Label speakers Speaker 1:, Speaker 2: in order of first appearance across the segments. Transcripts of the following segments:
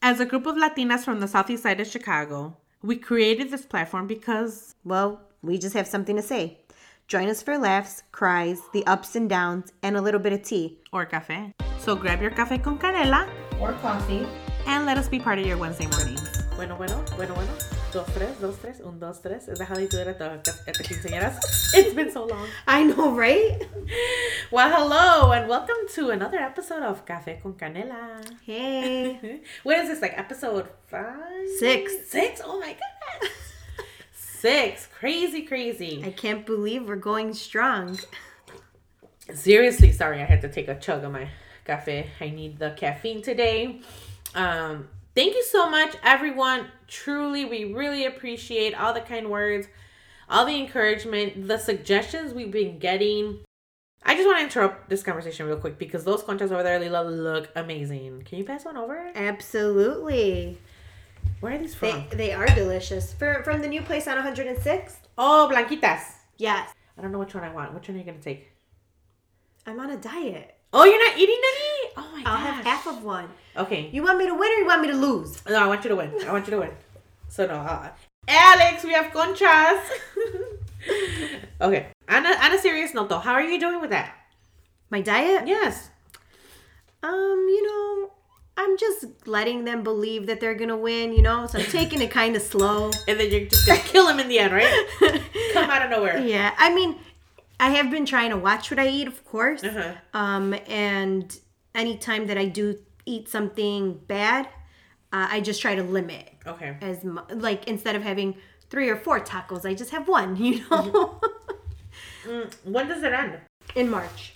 Speaker 1: As a group of Latinas from the southeast side of Chicago, we created this platform because
Speaker 2: Well, we just have something to say. Join us for laughs, cries, the ups and downs, and a little bit of tea.
Speaker 1: or café. So grab your café con canela
Speaker 2: Or coffee.
Speaker 1: and let us be part of your Wednesday mornings.
Speaker 3: Bueno, bueno, bueno, bueno. Dos, tres, dos, tres, un, dos, tres. Es dejado y tú eres at the quinceañeras. It's been so long.
Speaker 2: I know, right?
Speaker 3: Well, hello, and welcome to another episode of Café con Canela.
Speaker 2: Hey.
Speaker 3: What is this, like episode five?
Speaker 2: Six.
Speaker 3: Six? Oh my goodness. Six. Crazy, crazy.
Speaker 2: I can't believe we're going strong.
Speaker 3: Seriously, sorry, I had to take a chug of my cafe. I need the caffeine today. Um, thank you so much, everyone. Truly, we really appreciate all the kind words, all the encouragement, the suggestions we've been getting. I just want to interrupt this conversation real quick because those conchas over there, Lila, look amazing. Can you pass one over?
Speaker 2: Absolutely.
Speaker 3: Where are these
Speaker 2: They,
Speaker 3: from?
Speaker 2: they are delicious. For, from the new place on 106?
Speaker 3: Oh, blanquitas.
Speaker 2: Yes.
Speaker 3: I don't know which one I want. Which one are you gonna take?
Speaker 2: I'm on a diet.
Speaker 3: Oh, you're not eating any? Oh my god.
Speaker 2: I'll
Speaker 3: gosh.
Speaker 2: have half of one.
Speaker 3: Okay.
Speaker 2: You want me to win or you want me to lose?
Speaker 3: No, I want you to win. I want you to win. So no, uh, Alex, we have conchas. okay. On a, on a serious note, though, how are you doing with that?
Speaker 2: My diet?
Speaker 3: Yes.
Speaker 2: Um, you know, I'm just letting them believe that they're gonna win, you know, so I'm taking it kind of slow.
Speaker 3: And then you're just gonna kill them in the end, right? Come out of nowhere.
Speaker 2: Yeah, I mean, I have been trying to watch what I eat, of course.
Speaker 3: Uh-huh.
Speaker 2: Um, and anytime that I do eat something bad, uh, I just try to limit
Speaker 3: Okay.
Speaker 2: as mu- like instead of having three or four tacos, I just have one, you know.
Speaker 3: Mm, when does it end?
Speaker 2: In March.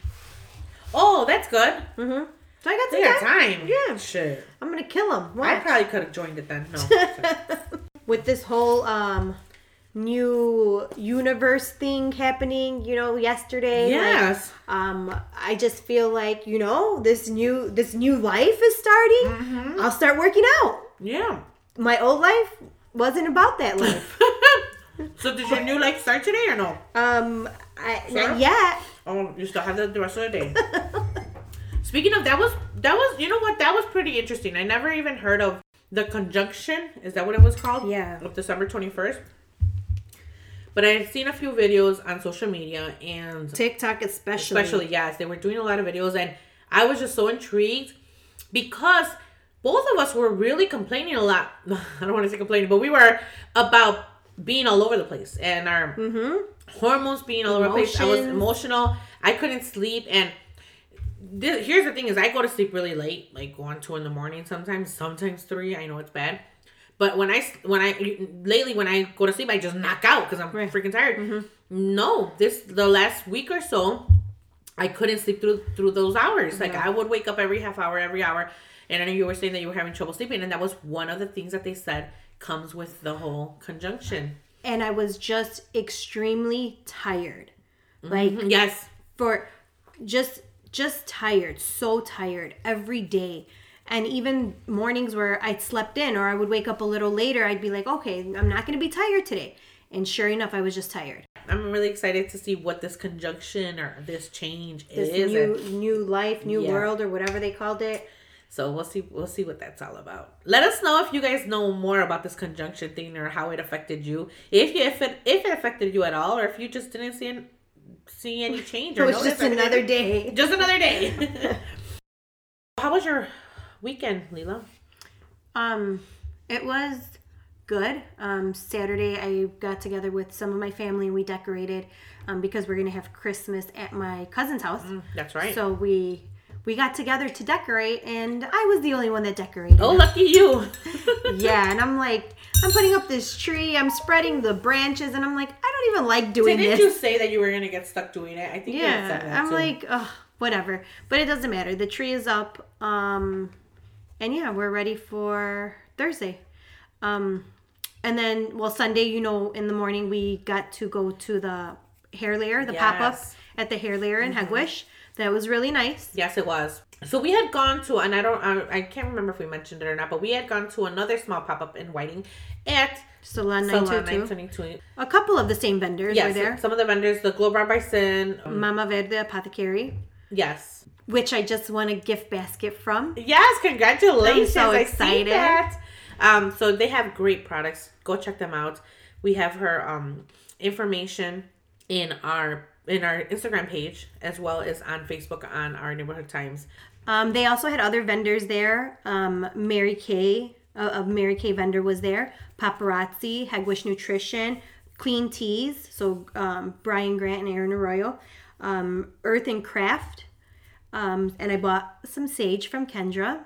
Speaker 3: Oh, that's good.
Speaker 2: Mm-hmm. So I got
Speaker 3: They
Speaker 2: some
Speaker 3: got
Speaker 2: time.
Speaker 3: time.
Speaker 2: Yeah.
Speaker 3: Shit.
Speaker 2: I'm gonna kill them.
Speaker 3: I probably could have joined it then. No.
Speaker 2: with this whole um new universe thing happening you know yesterday like,
Speaker 3: yes.
Speaker 2: um i just feel like you know this new this new life is starting
Speaker 3: Mm-hmm.
Speaker 2: i'll start working out
Speaker 3: Yeah.
Speaker 2: my old life wasn't about that life
Speaker 3: so did your new life start today or no?
Speaker 2: um I,
Speaker 3: Sure.
Speaker 2: not yet
Speaker 3: Oh, you still have the, the rest of the day. Speaking of that was that was you know what that was pretty interesting. I never even heard of the conjunction. Is that what it was called?
Speaker 2: Yeah.
Speaker 3: Of December twenty first. But I had seen a few videos on social media and
Speaker 2: tiktok especially
Speaker 3: especially yes, they were doing a lot of videos and I was just so intrigued because both of us were really complaining a lot. I don't want to say complaining, but we were about being all over the place and our mm-hmm. hormones being all over the place. I was emotional. I couldn't sleep and here's the thing is I go to sleep really late, like one, two in the morning sometimes, sometimes three. I know it's bad. But when I when I lately when I go to sleep, I just knock out because I'm
Speaker 2: Right.
Speaker 3: freaking tired. Mm-hmm. No, this the last week or so, I couldn't sleep through through those hours. Like I would wake up every half hour, every hour. And I know you were saying that you were having trouble sleeping, and that was one of the things that they said comes with the whole conjunction.
Speaker 2: and i was just extremely tired mm-hmm. like
Speaker 3: Yes,
Speaker 2: for just just tired so tired every day and even mornings where i'd slept in or i would wake up a little later i'd be like okay i'm not going to be tired today and sure enough i was just tired
Speaker 3: I'm really excited to see what this conjunction or this change
Speaker 2: this
Speaker 3: is.
Speaker 2: new
Speaker 3: and
Speaker 2: new life new
Speaker 3: Yeah.
Speaker 2: world or whatever they called it
Speaker 3: so we'll see. We'll see what that's all about. Let us know if you guys know more about this conjunction thing or how it affected you. If you if it if it affected you at all, or if you just didn't see an, see any change or
Speaker 2: it was just another day
Speaker 3: Just another day. how was your weekend, Lila?
Speaker 2: Um, it was good. Um, Saturday I got together with some of my family and we decorated um, because we're gonna have Christmas at my cousin's house.
Speaker 3: That's right.
Speaker 2: So we we got together to decorate, and I was the only one that decorated.
Speaker 3: oh, lucky you.
Speaker 2: yeah, and I'm like, I'm putting up this tree, I'm spreading the branches, and I'm like, I don't even like doing
Speaker 3: Didn't
Speaker 2: this.
Speaker 3: you say that you were gonna get stuck doing it? I think you said
Speaker 2: yeah,
Speaker 3: that
Speaker 2: I'm
Speaker 3: too.
Speaker 2: like, whatever. But it doesn't matter. The tree is up. Um, and yeah, we're ready for Thursday. Um, and then, well, Sunday, you know, in the morning, we got to go to the hair layer, the pop up at the hair layer in Hegewisch. That was really nice.
Speaker 3: Yes, it was. So we had gone to, and I don't, I, I can't remember if we mentioned it or not, but we had gone to another small pop up in Whiting at
Speaker 2: Salon
Speaker 3: Salon
Speaker 2: 922.
Speaker 3: 922.
Speaker 2: A couple of the same vendors
Speaker 3: Yes,
Speaker 2: were there.
Speaker 3: some of the vendors, the Glow Bar by Sin. um,
Speaker 2: Mama Verde Apothecary.
Speaker 3: yes,
Speaker 2: which I just won a gift basket from.
Speaker 3: Yes, congratulations!
Speaker 2: I'm so excited.
Speaker 3: Um, so they have great products. Go check them out. We have her um information in our in our Instagram page as well as on Facebook on our neighborhood times.
Speaker 2: Um, they also had other vendors there. Um, Mary Kay, of Mary Kay vendor was there. Paparazzi, Hegewisch Nutrition, Clean Teas, so um, Brian Grant and Aaron Arroyo, um, Earth and Craft, um, and I bought some sage from Kendra,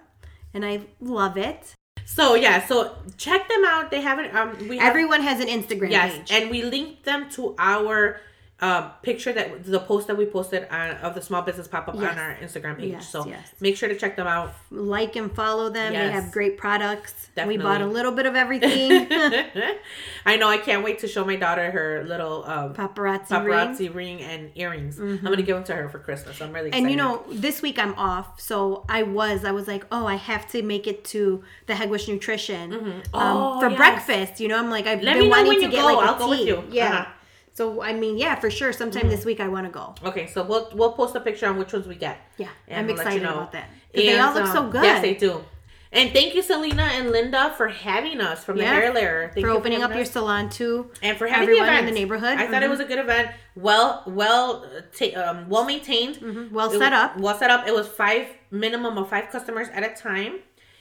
Speaker 2: and I love it.
Speaker 3: So yeah, so check them out. They haven't um we have,
Speaker 2: Everyone has an Instagram
Speaker 3: yes,
Speaker 2: page.
Speaker 3: and we linked them to our uh, picture that the post that we posted on of the small business pop up
Speaker 2: Yes.
Speaker 3: on our Instagram page.
Speaker 2: Yes,
Speaker 3: so
Speaker 2: yes.
Speaker 3: make sure to check them out.
Speaker 2: like and follow them. They have great products.
Speaker 3: Definitely.
Speaker 2: We bought a little bit of everything.
Speaker 3: I know. I can't wait to show my daughter her little um,
Speaker 2: Paparazzi, ring.
Speaker 3: paparazzi ring. and earrings. I'm gonna give them to her for Christmas. I'm really excited.
Speaker 2: And you know, this week I'm off, so I was I was like, oh, I have to make it to the Hegewisch Nutrition um,
Speaker 3: Oh,
Speaker 2: for breakfast. You know, I'm like I've
Speaker 3: Let
Speaker 2: been
Speaker 3: me know
Speaker 2: wanting
Speaker 3: when
Speaker 2: to
Speaker 3: you
Speaker 2: get
Speaker 3: go.
Speaker 2: like a
Speaker 3: I'll go with
Speaker 2: tea.
Speaker 3: you.
Speaker 2: Yeah.
Speaker 3: Uh-huh.
Speaker 2: So I mean, yeah, for sure. Sometime this week I want to go.
Speaker 3: Okay, so we'll we'll post a picture on which ones we get.
Speaker 2: Yeah,
Speaker 3: And
Speaker 2: I'm
Speaker 3: we'll let you
Speaker 2: excited
Speaker 3: know.
Speaker 2: about that. 'Cause they all look so
Speaker 3: um,
Speaker 2: good.
Speaker 3: Yes, they do. And thank you, Selena and Linda, for having us from
Speaker 2: Yeah.
Speaker 3: the Hair Layer. Thank
Speaker 2: for
Speaker 3: you
Speaker 2: opening up
Speaker 3: having
Speaker 2: your salon too.
Speaker 3: and for having
Speaker 2: everyone
Speaker 3: the
Speaker 2: in the neighborhood.
Speaker 3: I thought it was a good event. Well, well, ta- um, well maintained.
Speaker 2: Mm-hmm. Well
Speaker 3: It
Speaker 2: set
Speaker 3: was-
Speaker 2: up.
Speaker 3: Well set up. It was five minimum of five customers at a time,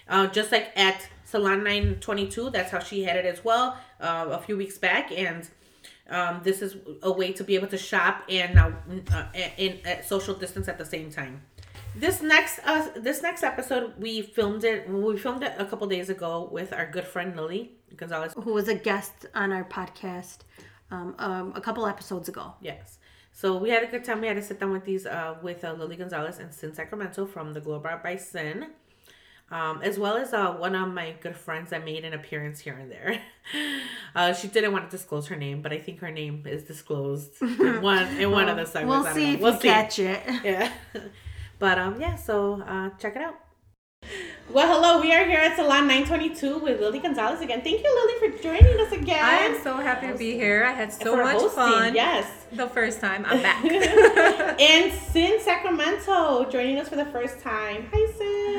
Speaker 3: uh, just like at Salon Nine Twenty Two. That's how she had it as well uh, a few weeks back, and um, this is a way to be able to shop and uh, uh, in at social distance at the same time. This next uh, this next episode we filmed it. We filmed it a couple days ago with our good friend Lily Gonzalez.
Speaker 2: Who was a guest on our podcast um, um, a couple episodes ago.
Speaker 3: Yes. So we had a good time. We had to sit down with these uh, with uh, Lily Gonzalez and Sin Sacramento from the Glow Bar by Sin, um, as well as uh, one of my good friends that made an appearance here and there. Uh, she didn't want to disclose her name, but I think her name is disclosed in one in one of the segments.
Speaker 2: We'll
Speaker 3: I don't
Speaker 2: see if
Speaker 3: We'll
Speaker 2: you
Speaker 3: see.
Speaker 2: catch it.
Speaker 3: Yeah. but um yeah, so uh check it out. Well, hello. We are here at Salon 922 with Lily Gonzalez again. Thank you, Lily, for joining us again.
Speaker 4: I am so happy to be here. I had so
Speaker 3: for
Speaker 4: much
Speaker 3: hosting.
Speaker 4: fun.
Speaker 3: Yes.
Speaker 4: The first time. I'm back.
Speaker 3: and Sin Sacramento joining us for the first time. Hi, Sin.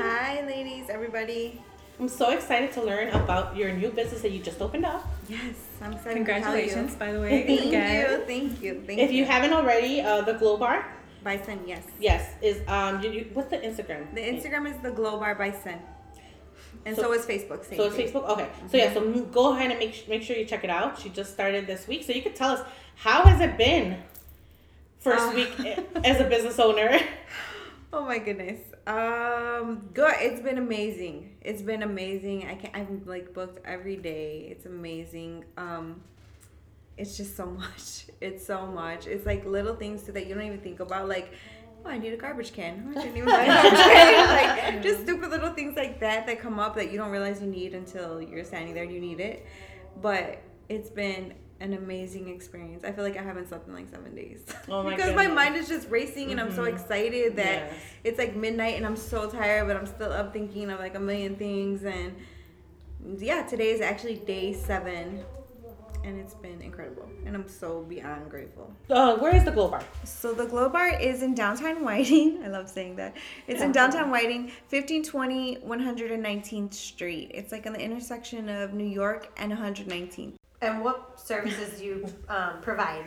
Speaker 5: Hi, ladies, everybody.
Speaker 3: I'm so excited to learn about your new business that you just opened up.
Speaker 5: Yes, I'm so excited.
Speaker 4: Congratulations,
Speaker 5: To
Speaker 4: by the way.
Speaker 5: Thank
Speaker 4: again.
Speaker 5: you, thank you, thank
Speaker 3: If you haven't already, uh, the Glow Bar,
Speaker 5: by Sin, yes.
Speaker 3: yes, is um, you, you, what's the Instagram?
Speaker 5: The Instagram is the Glow Bar by Sin, and
Speaker 3: So-
Speaker 5: so, is Facebook. Same
Speaker 3: So it's
Speaker 5: thing.
Speaker 3: Facebook. Okay. So yeah. So go ahead and make make sure you check it out. She just started this week, so you could tell us how has it been. First
Speaker 5: Uh.
Speaker 3: week as a business owner.
Speaker 5: Oh my goodness. Um, good. It's been amazing. It's been amazing. I can I'm like booked every day. It's amazing. Um, it's just so much. It's so much. It's like little things that you don't even think about, like. Oh, I need a garbage can. Oh, I didn't even buy a garbage can. Like just stupid little things like that that come up that you don't realize you need until you're standing there and you need it. But it's been an amazing experience. I feel like I haven't slept in like seven days.
Speaker 3: Oh my
Speaker 5: because my mind is just racing and I'm so excited that
Speaker 3: Yes.
Speaker 5: it's like midnight and I'm so tired, but I'm still up thinking of like a million things. And yeah, today is actually day seven, and it's been incredible. And I'm so beyond grateful.
Speaker 3: Uh, where is the Glow Bar?
Speaker 5: So the Glow Bar is in downtown Whiting. I love saying that. It's in downtown Whiting, 1520 119th Street. It's like on the intersection of New York and 119th.
Speaker 2: And what services do you um, provide?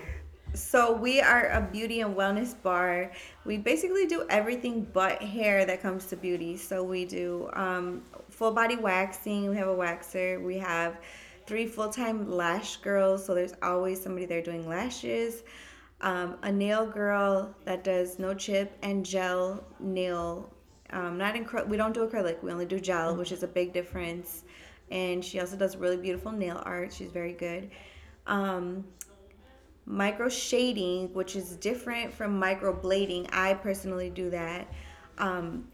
Speaker 5: So we are a beauty and wellness bar. We basically do everything but hair that comes to beauty. So we do um, full body waxing. We have a waxer. We have three full time lash girls. So there's always somebody there doing lashes. Um, a nail girl that does no chip and gel nail. Um, not in we don't do acrylic. We only do gel, which is a big difference. And she also does really beautiful nail art. She's very good. Um, micro shading, which is different from micro blading. I personally do that. Um,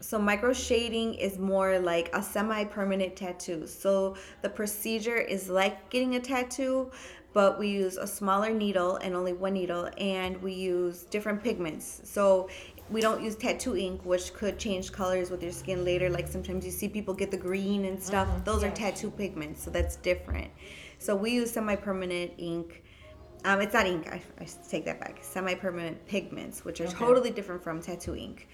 Speaker 5: so micro shading is more like a semi-permanent tattoo. So the procedure is like getting a tattoo, but we use a smaller needle and only one needle, and we use different pigments. So we don't use tattoo ink, which could change colors with your skin later. Like sometimes you see people get the green and stuff. Those are tattoo pigments, so that's different. So we use semi-permanent ink Um, it's not ink. I, I take that back. Semi-permanent pigments, which are
Speaker 3: Okay.
Speaker 5: totally different from tattoo ink.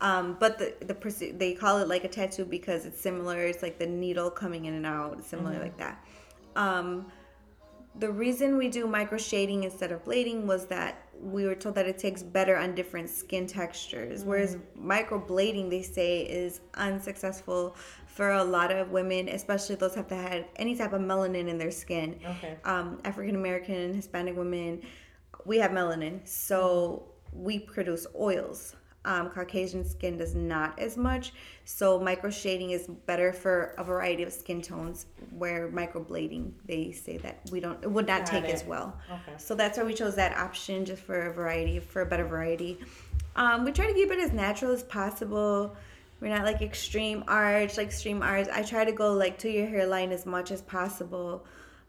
Speaker 5: Um, but the the they call it like a tattoo because it's similar. It's like the needle coming in and out, similar like that. Um, the reason we do micro shading instead of blading was that we were told that it takes better on different skin textures whereas micro blading they say is unsuccessful for a lot of women especially those have to have any type of melanin in their skin.
Speaker 3: Okay.
Speaker 5: um, african american hispanic women we have melanin. So we produce oils um, caucasian skin does not as much. So micro shading is better for a variety of skin tones where microblading they say that we don't it would not
Speaker 3: Got
Speaker 5: take
Speaker 3: it.
Speaker 5: as well.
Speaker 3: Okay.
Speaker 5: so that's why we chose that option just for a variety for a better variety. Um, we try to keep it as natural as possible. We're not like extreme arch like extreme arch. I try to go like to your hairline as much as possible.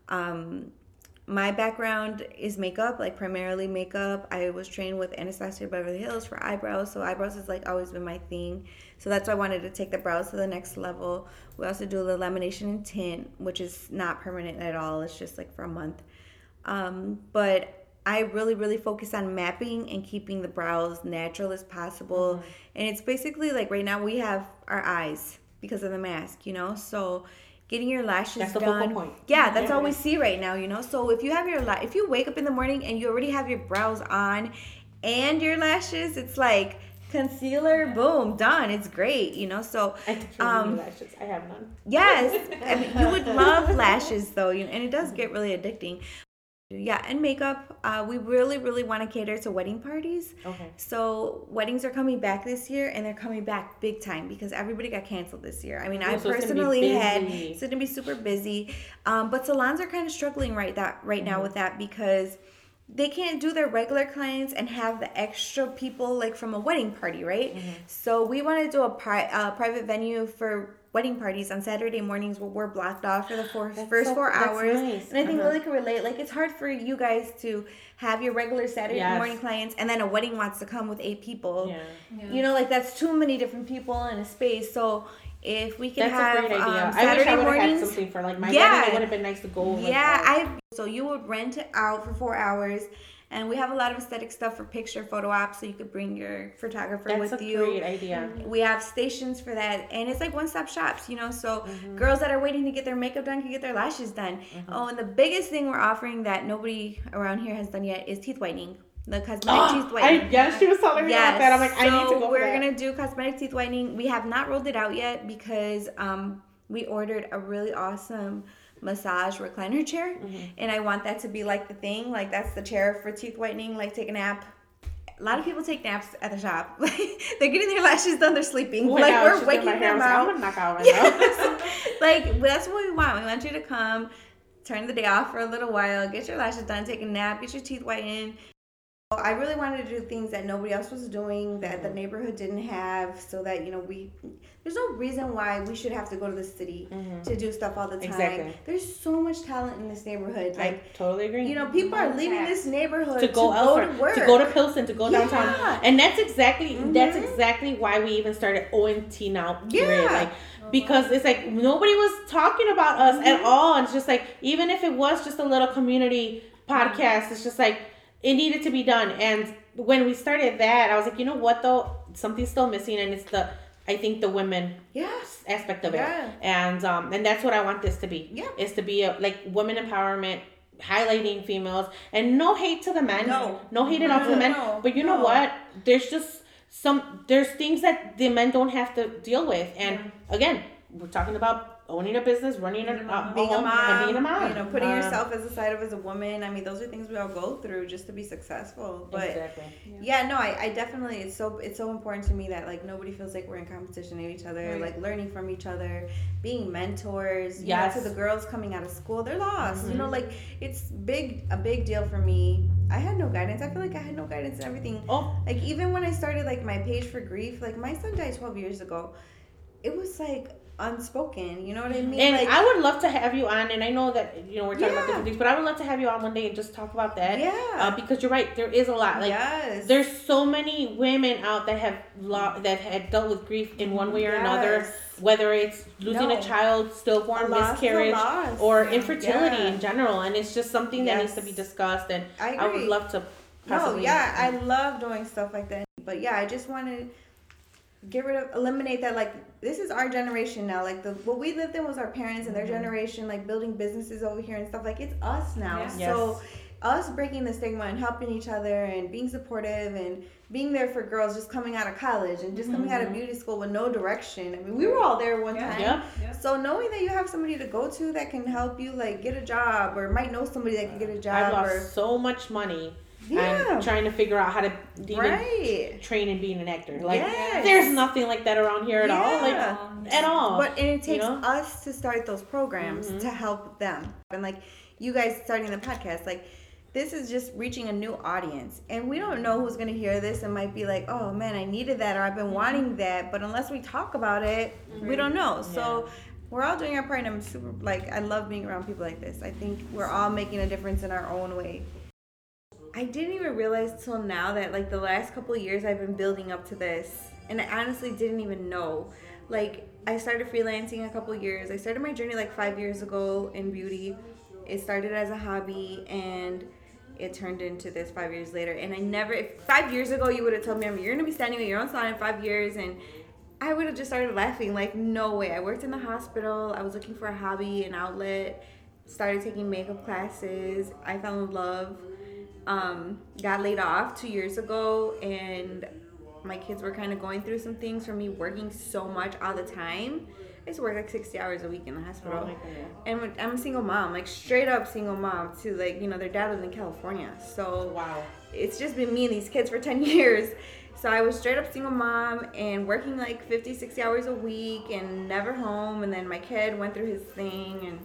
Speaker 5: Um, my background is makeup, like primarily makeup. I was trained with Anastasia Beverly Hills for eyebrows, so eyebrows has like always been my thing. So that's why I wanted to take the brows to the next level. We also do the lamination and tint, which is not permanent at all. It's just like for a month. Um, but I really, really focus on mapping and keeping the brows natural as possible. And it's basically like right now we have our eyes because of the mask, you know. So getting your lashes
Speaker 3: That's
Speaker 5: done.
Speaker 3: point.
Speaker 5: Yeah, that's
Speaker 3: Yeah.
Speaker 5: all we see right now, you know. So if you have your la- if you wake up in the morning and you already have your brows on and your lashes, it's like concealer, boom, done. It's great, you know. So
Speaker 3: I don't um, lashes. I have none.
Speaker 5: yes, I mean, you would love lashes though, you and it does get really addicting. Yeah, and makeup. Uh, we really, really want to cater to wedding parties.
Speaker 3: Okay.
Speaker 5: So weddings are coming back this year, and they're coming back big time because everybody got canceled this year. I mean, I
Speaker 3: Oh, so it's
Speaker 5: personally had
Speaker 3: busy.
Speaker 5: it's gonna be super busy, um, but salons are kind of struggling right that right
Speaker 3: Mm-hmm.
Speaker 5: now with that because they can't do their regular clients and have the extra people like from a wedding party, right?
Speaker 3: Mm-hmm.
Speaker 5: So we want to do a pri- uh, private venue for wedding parties on Saturday mornings where we're blocked off for the four,
Speaker 3: That's
Speaker 5: first
Speaker 3: so-
Speaker 5: four
Speaker 3: that's
Speaker 5: hours.
Speaker 3: nice.
Speaker 5: And I think
Speaker 3: Uh-huh.
Speaker 5: Lily can relate. Like it's hard for you guys to have your regular Saturday
Speaker 3: Yes.
Speaker 5: morning clients and then a wedding wants to come with eight people.
Speaker 3: Yeah.
Speaker 5: You know, like that's too many different people in a space. So if we can
Speaker 3: That's
Speaker 5: have
Speaker 3: a great idea.
Speaker 5: um,
Speaker 3: I wish
Speaker 5: Saturday
Speaker 3: I would have had something for like my
Speaker 5: Yeah.
Speaker 3: wedding. It would have been nice to go. like,
Speaker 5: yeah. I so you would rent it out for four hours, and we have a lot of aesthetic stuff for picture photo ops, so you could bring your photographer
Speaker 3: That's
Speaker 5: with you.
Speaker 3: That's a great idea.
Speaker 5: We have stations for that, and it's like one stop shops, you know. So
Speaker 3: Mm-hmm.
Speaker 5: girls that are waiting to get their makeup done can get their lashes done. Oh, and the biggest thing we're offering that nobody around here has done yet is teeth whitening. The cosmetic teeth
Speaker 3: I,
Speaker 5: whitening.
Speaker 3: yeah, she was telling me about that. I'm like, I need to go. for
Speaker 5: we're
Speaker 3: that.
Speaker 5: gonna do cosmetic teeth whitening. We have not rolled it out yet because um, we ordered a really awesome massage recliner chair,
Speaker 3: Mm-hmm.
Speaker 5: and I want that to be like the thing. Like that's the chair for teeth whitening. Like take a nap. A lot of people take naps at the shop. they're getting their lashes done. They're sleeping.
Speaker 3: When
Speaker 5: like we're waking them out.
Speaker 3: I'm gonna knock out right now.
Speaker 5: Yes. like that's what we want. We want you to come, turn the day off for a little while, get your lashes done, take a nap, get your teeth whitened. I really wanted to do things that nobody else was doing, that the neighborhood didn't have, so that you know we. There's no reason why we should have to go to the city to do stuff all the time.
Speaker 3: Exactly.
Speaker 5: There's so much talent in this neighborhood.
Speaker 3: I
Speaker 5: Like
Speaker 3: totally agree.
Speaker 5: you know, people are leaving this neighborhood
Speaker 3: to go elsewhere,
Speaker 5: to work.
Speaker 3: to go to Pilsen, to go downtown,
Speaker 5: Yeah. Mm-hmm.
Speaker 3: and that's exactly that's exactly why we even started ONT now. Period.
Speaker 5: Yeah.
Speaker 3: Like because it's like nobody was talking about us at
Speaker 5: Mm-hmm.
Speaker 3: all. And it's just like even if it was just a little community podcast, it's just like it needed to be done. And when we started that, I was like, you know what though, something's still missing, and it's the I think the women
Speaker 5: Yes.
Speaker 3: aspect of it. And um and that's what i want this to be.
Speaker 5: Yeah.
Speaker 3: is to be a, like women empowerment highlighting females and no hate to the men.
Speaker 5: No.
Speaker 3: no hate at all to the men.
Speaker 5: No,
Speaker 3: but you know what? There's just some there's things that the men don't have to deal with. And again we're talking about owning a business running a, uh,
Speaker 5: being a mom,
Speaker 3: and being a mom
Speaker 5: you know, putting
Speaker 3: Um,
Speaker 5: yourself as a side of as a woman. I mean, those are things we all go through just to be successful. But
Speaker 3: exactly
Speaker 5: yeah, no, I, I definitely it's so it's so important to me that like nobody feels like we're in competition with each other,
Speaker 4: Right.
Speaker 5: like learning from each other, being mentors. Yeah,
Speaker 3: Yes.
Speaker 5: to the girls coming out of school, they're lost. You know, like it's big a big deal for me. I had no guidance. I feel like I had no guidance in everything.
Speaker 3: oh
Speaker 5: Like even when I started like my page for grief, like my son died 12 years ago. It was like unspoken. You know what I mean?
Speaker 3: And
Speaker 5: like,
Speaker 3: I would love to have you on, and I know that you know we're talking about
Speaker 5: Yeah.
Speaker 3: different things, but I would love to have you on one day and just talk about that.
Speaker 5: Yeah.
Speaker 3: uh, because you're right, there is a lot. Like
Speaker 5: yes.
Speaker 3: there's so many women out that have lo- that had dealt with grief in one way or another, whether it's losing
Speaker 5: No.
Speaker 3: a child, stillborn,
Speaker 5: A loss
Speaker 3: miscarriage, or infertility
Speaker 5: Yeah.
Speaker 3: in general, and it's just something that needs to be discussed. And
Speaker 5: I
Speaker 3: I, would love to.
Speaker 5: No, yeah, I love doing stuff like that. But yeah, I just want to get rid of, eliminate that. Like, this is our generation now. Like, the what we lived in was our parents and their mm-hmm. generation, like building businesses over here and stuff. Like, it's us now.
Speaker 4: Yeah.
Speaker 5: So, us breaking the stigma and helping each other and being supportive and being there for girls just coming out of college and just coming out of mm-hmm. beauty school with no direction. I mean, we were all there one
Speaker 4: Yeah.
Speaker 5: time.
Speaker 3: Yeah.
Speaker 5: So knowing that you have somebody to go to that can help you like get a job or might know somebody that can get a
Speaker 3: I've
Speaker 5: job
Speaker 3: lost
Speaker 5: or
Speaker 3: so much money.
Speaker 5: Yeah.
Speaker 3: And trying to figure out how to even
Speaker 5: right.
Speaker 3: train and being an actor. Like
Speaker 5: Yes.
Speaker 3: there's nothing like that around here at all. Like at um, all.
Speaker 5: But and it takes
Speaker 3: know?
Speaker 5: us to start those programs
Speaker 3: Mhm.
Speaker 5: to help them. And like you guys starting the podcast, like this is just reaching a new audience. And we don't know who's gonna hear this and might be like, oh man, I needed that or I've been mm-hmm. wanting that. But unless we talk about it, we mm-hmm. don't know. So we're all doing our part and I'm super like I love being around people like this. I think we're all making a difference in our own way. I didn't even realize till now that like the last couple years I've been building up to this, and I honestly didn't even know. Like I started freelancing a couple years. I started my journey like five years ago in beauty. It started as a hobby and it turned into this five years later. And I never, five years ago you would have told me, you're gonna be standing with your own salon in five years, and I would have just started laughing. Like no way. I worked in the hospital. I was looking for a hobby, an outlet. Started taking makeup classes. I fell in love um, got laid off two years ago and my kids were kind of going through some things for me working so much all the time. I used to work like 60 hours a week in the hospital.
Speaker 3: Oh
Speaker 5: and i'm a single mom like straight up single mom to like you know their dad lives in california. So
Speaker 3: wow.
Speaker 5: it's just been me and these kids for 10 years. So i was straight up single mom and working like 50 60 hours a week and never home. And then my kid went through his thing and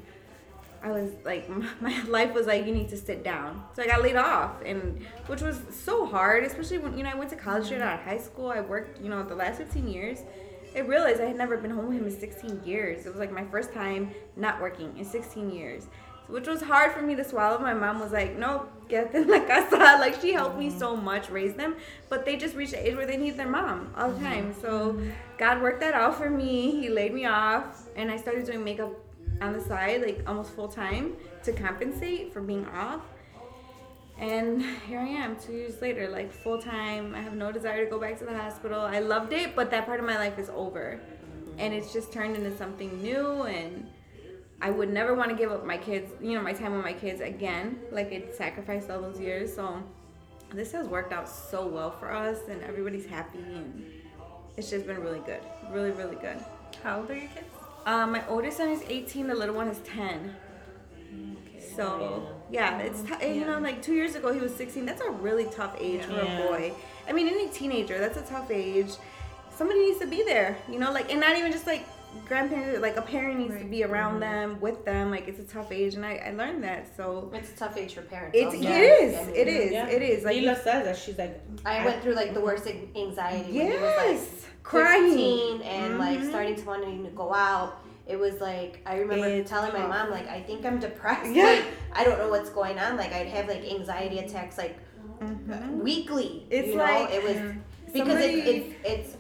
Speaker 5: i was like my life was like you need to sit down so i got laid off and which was so hard especially when you know i went to college straight out of high school i worked you know the last 15 years i realized i had never been home with him in 16 years it was like my first time not working in 16 years which was hard for me to swallow. My mom was like, "No, get them la casa." Like she helped me so much raise them, but they just reached the age where they need their mom all the time. So God worked that out for me. He laid me off, and I started doing makeup on the side, like almost full time, to compensate for being off. And here I am, two years later, like full time. I have no desire to go back to the hospital. I loved it, but that part of my life is over, and it's just turned into something new and. I would never want to give up my kids, you know, my time with my kids again. Like it sacrificed all those years. So this has worked out so well for us and everybody's happy and it's just been really good. Really, really good.
Speaker 4: How old are your kids?
Speaker 5: Um, my oldest son is 18, the little one is 10. So yeah, it's t- you know like two years ago he was 16. That's a really tough age for a boy. I mean, any teenager, that's a tough age. Somebody needs to be there, you know, like and not even just like grandparents, like a parent needs to be around them with them. Like it's a tough age, and I, I learned that. So
Speaker 2: It's a tough age for parents.
Speaker 5: it's
Speaker 2: also.
Speaker 5: it is,
Speaker 2: I mean,
Speaker 5: it is,
Speaker 3: Yeah.
Speaker 5: it is. Like
Speaker 3: Lila says that she's like
Speaker 2: I went through like the worst an- anxiety when he was like
Speaker 5: yes, crying.
Speaker 2: and like
Speaker 5: Mhm.
Speaker 2: starting to wanting to go out. It was like I remember
Speaker 5: It's
Speaker 2: telling my mom like I think I'm depressed.
Speaker 5: Yeah.
Speaker 2: Like I don't know what's going on. Like I'd have like anxiety attacks like
Speaker 5: Mhm.
Speaker 2: weekly.
Speaker 5: It's
Speaker 2: you know?
Speaker 5: like,
Speaker 2: it was because
Speaker 5: somebody-
Speaker 2: it, it's it's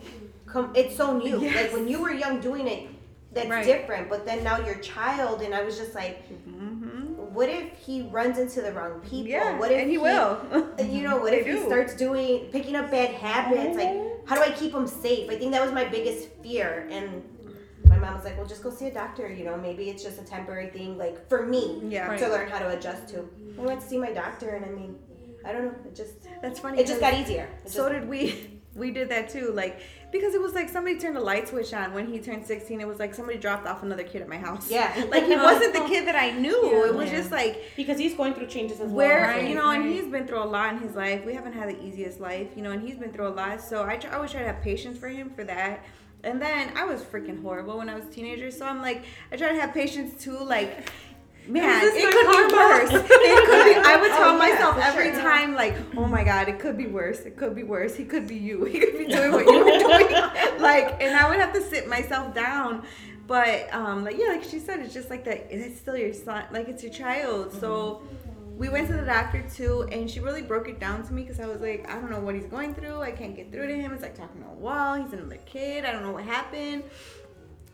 Speaker 2: com- it's so new.
Speaker 5: Yes.
Speaker 2: Like when you were young doing it, that's
Speaker 5: Right.
Speaker 2: different. But then now you're child, and I was just like,
Speaker 5: Mhm.
Speaker 2: what if he runs into the wrong people?
Speaker 5: Yeah,
Speaker 2: what if
Speaker 5: and he will.
Speaker 2: you know, what
Speaker 5: They
Speaker 2: if he starts doing picking up bad habits? Like, how do I keep him safe? I think that was my biggest fear. And my mom was like, "Well, just go see a doctor. You know, maybe it's just a temporary thing. Like for me,
Speaker 5: Yeah.
Speaker 2: to learn how to adjust to." I went to see my doctor, and I mean, I don't know. It just
Speaker 5: That's funny.
Speaker 2: it just got easier. It
Speaker 5: So
Speaker 2: just-
Speaker 5: did we. We did that too, like because it was like somebody turned a light switch on when he turned sixteen. It was like somebody dropped off another kid at my house.
Speaker 2: Yeah.
Speaker 5: like he wasn't the kid that I knew. it was
Speaker 3: Yeah.
Speaker 5: just like
Speaker 3: because he's going through changes as well.
Speaker 5: where
Speaker 3: so-
Speaker 5: you know, and he's been through a lot in his life. We haven't had the easiest life, you know, and he's been through a lot. So I, try, I always try to have patience for him for that. And then I was freaking horrible when I was a teenager, so I'm like, I try to have patience too, like. Man, it could be worse. It could be. I would tell
Speaker 2: Oh,
Speaker 5: myself every
Speaker 2: sure.
Speaker 5: time, like, "Oh my God, it could be worse. It could be worse. He could be you. He could be doing what you were doing." like, and I would have to sit myself down. but um, like yeah, like she said, it's just like that. It's still your son, like it's your child. So we went to the doctor too, and she really broke it down to me because I was like, I don't know what he's going through. I can't get through to him. It's like talking to a wall. He's another kid. I don't know what happened.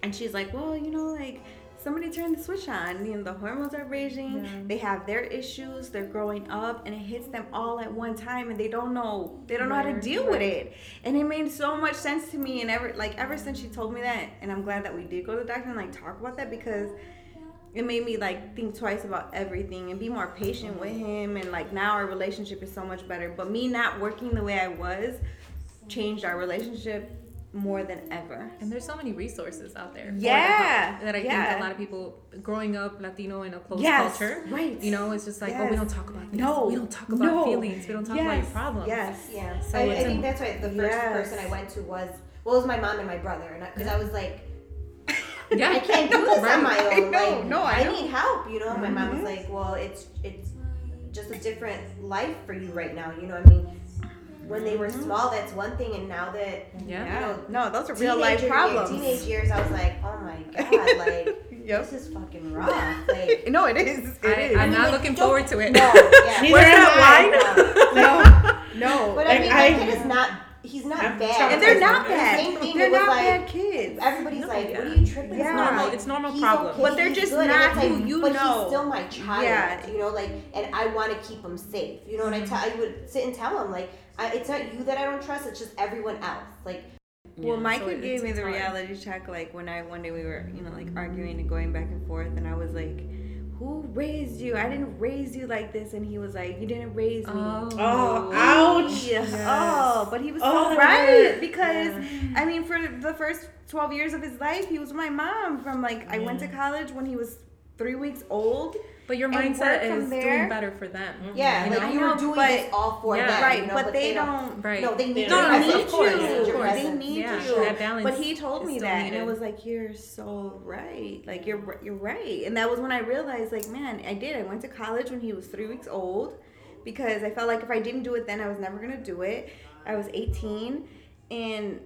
Speaker 5: And she's like, well, you know, like somebody turned the switch on. You know, the hormones are raging. They have their issues. They're growing up, and it hits them all at one time, and they don't know. They don't know how to
Speaker 4: Right,
Speaker 5: deal with it. And it made so much sense to me. And ever like ever since she told me that, and I'm glad that we did go to the doctor and like talk about that because it made me like think twice about everything and be more patient with him and like now our relationship is so much better but me not working the way i was changed our relationship more than ever
Speaker 4: And there's so many resources out there.
Speaker 5: Yeah,
Speaker 4: that I
Speaker 5: yeah.
Speaker 4: think a lot of people growing up Latino in a closed
Speaker 5: Yes,
Speaker 4: culture,
Speaker 5: right.
Speaker 4: You know, it's just like, oh, we don't talk about this.
Speaker 5: No,
Speaker 4: we don't talk about
Speaker 5: no.
Speaker 4: feelings. We don't talk about your problems.
Speaker 5: yes
Speaker 2: Yeah,
Speaker 4: So
Speaker 2: I, I think
Speaker 4: a-
Speaker 2: that's why the first
Speaker 5: Yes.
Speaker 2: person I went to was well, it was my mom and my brother, and because I, was like,
Speaker 4: Yeah.
Speaker 2: I can't do this on my own.
Speaker 5: I know,
Speaker 2: like,
Speaker 5: no, I
Speaker 2: I, need help. You know, my mom was
Speaker 5: Mhm.
Speaker 2: like, well, it's it's just a different life for you right now. You know what I mean? When they were mm-hmm. small, that's one thing, and now that
Speaker 4: Yeah.
Speaker 5: yeah
Speaker 2: know,
Speaker 5: no those are real life
Speaker 2: teenager-
Speaker 5: problems
Speaker 2: teenage years, I was like, oh my god, like
Speaker 5: Yep.
Speaker 2: this is fucking rough. Like,
Speaker 5: no it is it
Speaker 4: I,
Speaker 5: is.
Speaker 4: I'm not
Speaker 2: like,
Speaker 4: looking forward to it.
Speaker 2: no, yeah.
Speaker 3: Neither
Speaker 1: Where's
Speaker 3: am
Speaker 1: that
Speaker 3: I.
Speaker 5: no no
Speaker 2: But
Speaker 3: Like,
Speaker 2: I mean,
Speaker 3: I-
Speaker 2: my kid is not. He's not
Speaker 3: I'm
Speaker 2: bad.
Speaker 5: and they're not bad
Speaker 2: Same thing.
Speaker 5: they're not
Speaker 2: like,
Speaker 5: bad kids
Speaker 2: Everybody's
Speaker 4: No,
Speaker 2: like,
Speaker 4: yeah.
Speaker 2: "What are you tripping?"
Speaker 5: Yeah.
Speaker 2: It's not like
Speaker 4: It's normal
Speaker 2: he's
Speaker 4: problem.
Speaker 2: okay,
Speaker 5: But they're just
Speaker 2: good.
Speaker 5: Not
Speaker 2: it's like,
Speaker 5: who you
Speaker 2: but
Speaker 5: know.
Speaker 2: he's still my child.
Speaker 5: Yeah.
Speaker 2: You know, like, and I want to keep him safe. You know what I tell? I would sit and tell him like, I, "It's not you that I don't trust. It's just everyone else." Like,
Speaker 5: Well, my
Speaker 4: So
Speaker 5: kid gave me the
Speaker 4: hard.
Speaker 5: reality check like when I one day we were you know like arguing and going back and forth, and I was like, "Who raised you? I didn't raise you like this." And he was like, "You didn't raise me."
Speaker 4: Oh,
Speaker 3: Oh, ouch.
Speaker 5: Yeah. Oh, but he was
Speaker 3: Oh,
Speaker 5: so right
Speaker 3: hurt.
Speaker 5: because I mean, for the first twelve years of his life, he was my mom. From like I went to college when he was three weeks old.
Speaker 4: But your
Speaker 5: And
Speaker 4: mindset is
Speaker 5: there.
Speaker 4: doing better for them.
Speaker 2: yeah,
Speaker 4: You
Speaker 2: like
Speaker 4: know?
Speaker 2: you were doing
Speaker 5: but-
Speaker 2: this all for
Speaker 4: Yeah.
Speaker 2: them.
Speaker 5: right,
Speaker 2: you know,
Speaker 5: but, they, don't.
Speaker 4: Right.
Speaker 2: No, they need
Speaker 3: No,
Speaker 2: your
Speaker 3: no,
Speaker 2: presence.
Speaker 4: of course,
Speaker 5: you.
Speaker 4: of course.
Speaker 5: They need
Speaker 4: Yeah,
Speaker 5: you.
Speaker 4: that balance
Speaker 5: but he told me
Speaker 4: still
Speaker 5: that, and it was like, "You're so right. Like you're you're right." And that was when I realized, like, man, I did. I went to college when he was three weeks old because I felt like if I didn't do it then, I was never gonna do it. I was 18, and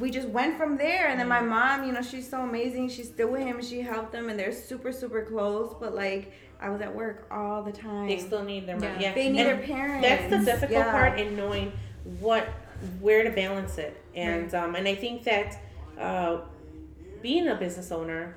Speaker 5: we just went from there. And then my mom, you know, she's so amazing. She's still with him. She helped him, and they're super super close. But like, I was at work all the time.
Speaker 3: They still need their money.
Speaker 4: Yeah.
Speaker 3: Yeah.
Speaker 5: They need
Speaker 3: And
Speaker 5: their parents.
Speaker 3: That's the difficult
Speaker 5: Yeah.
Speaker 3: part in knowing what where to balance it. And um and I think that uh being a business owner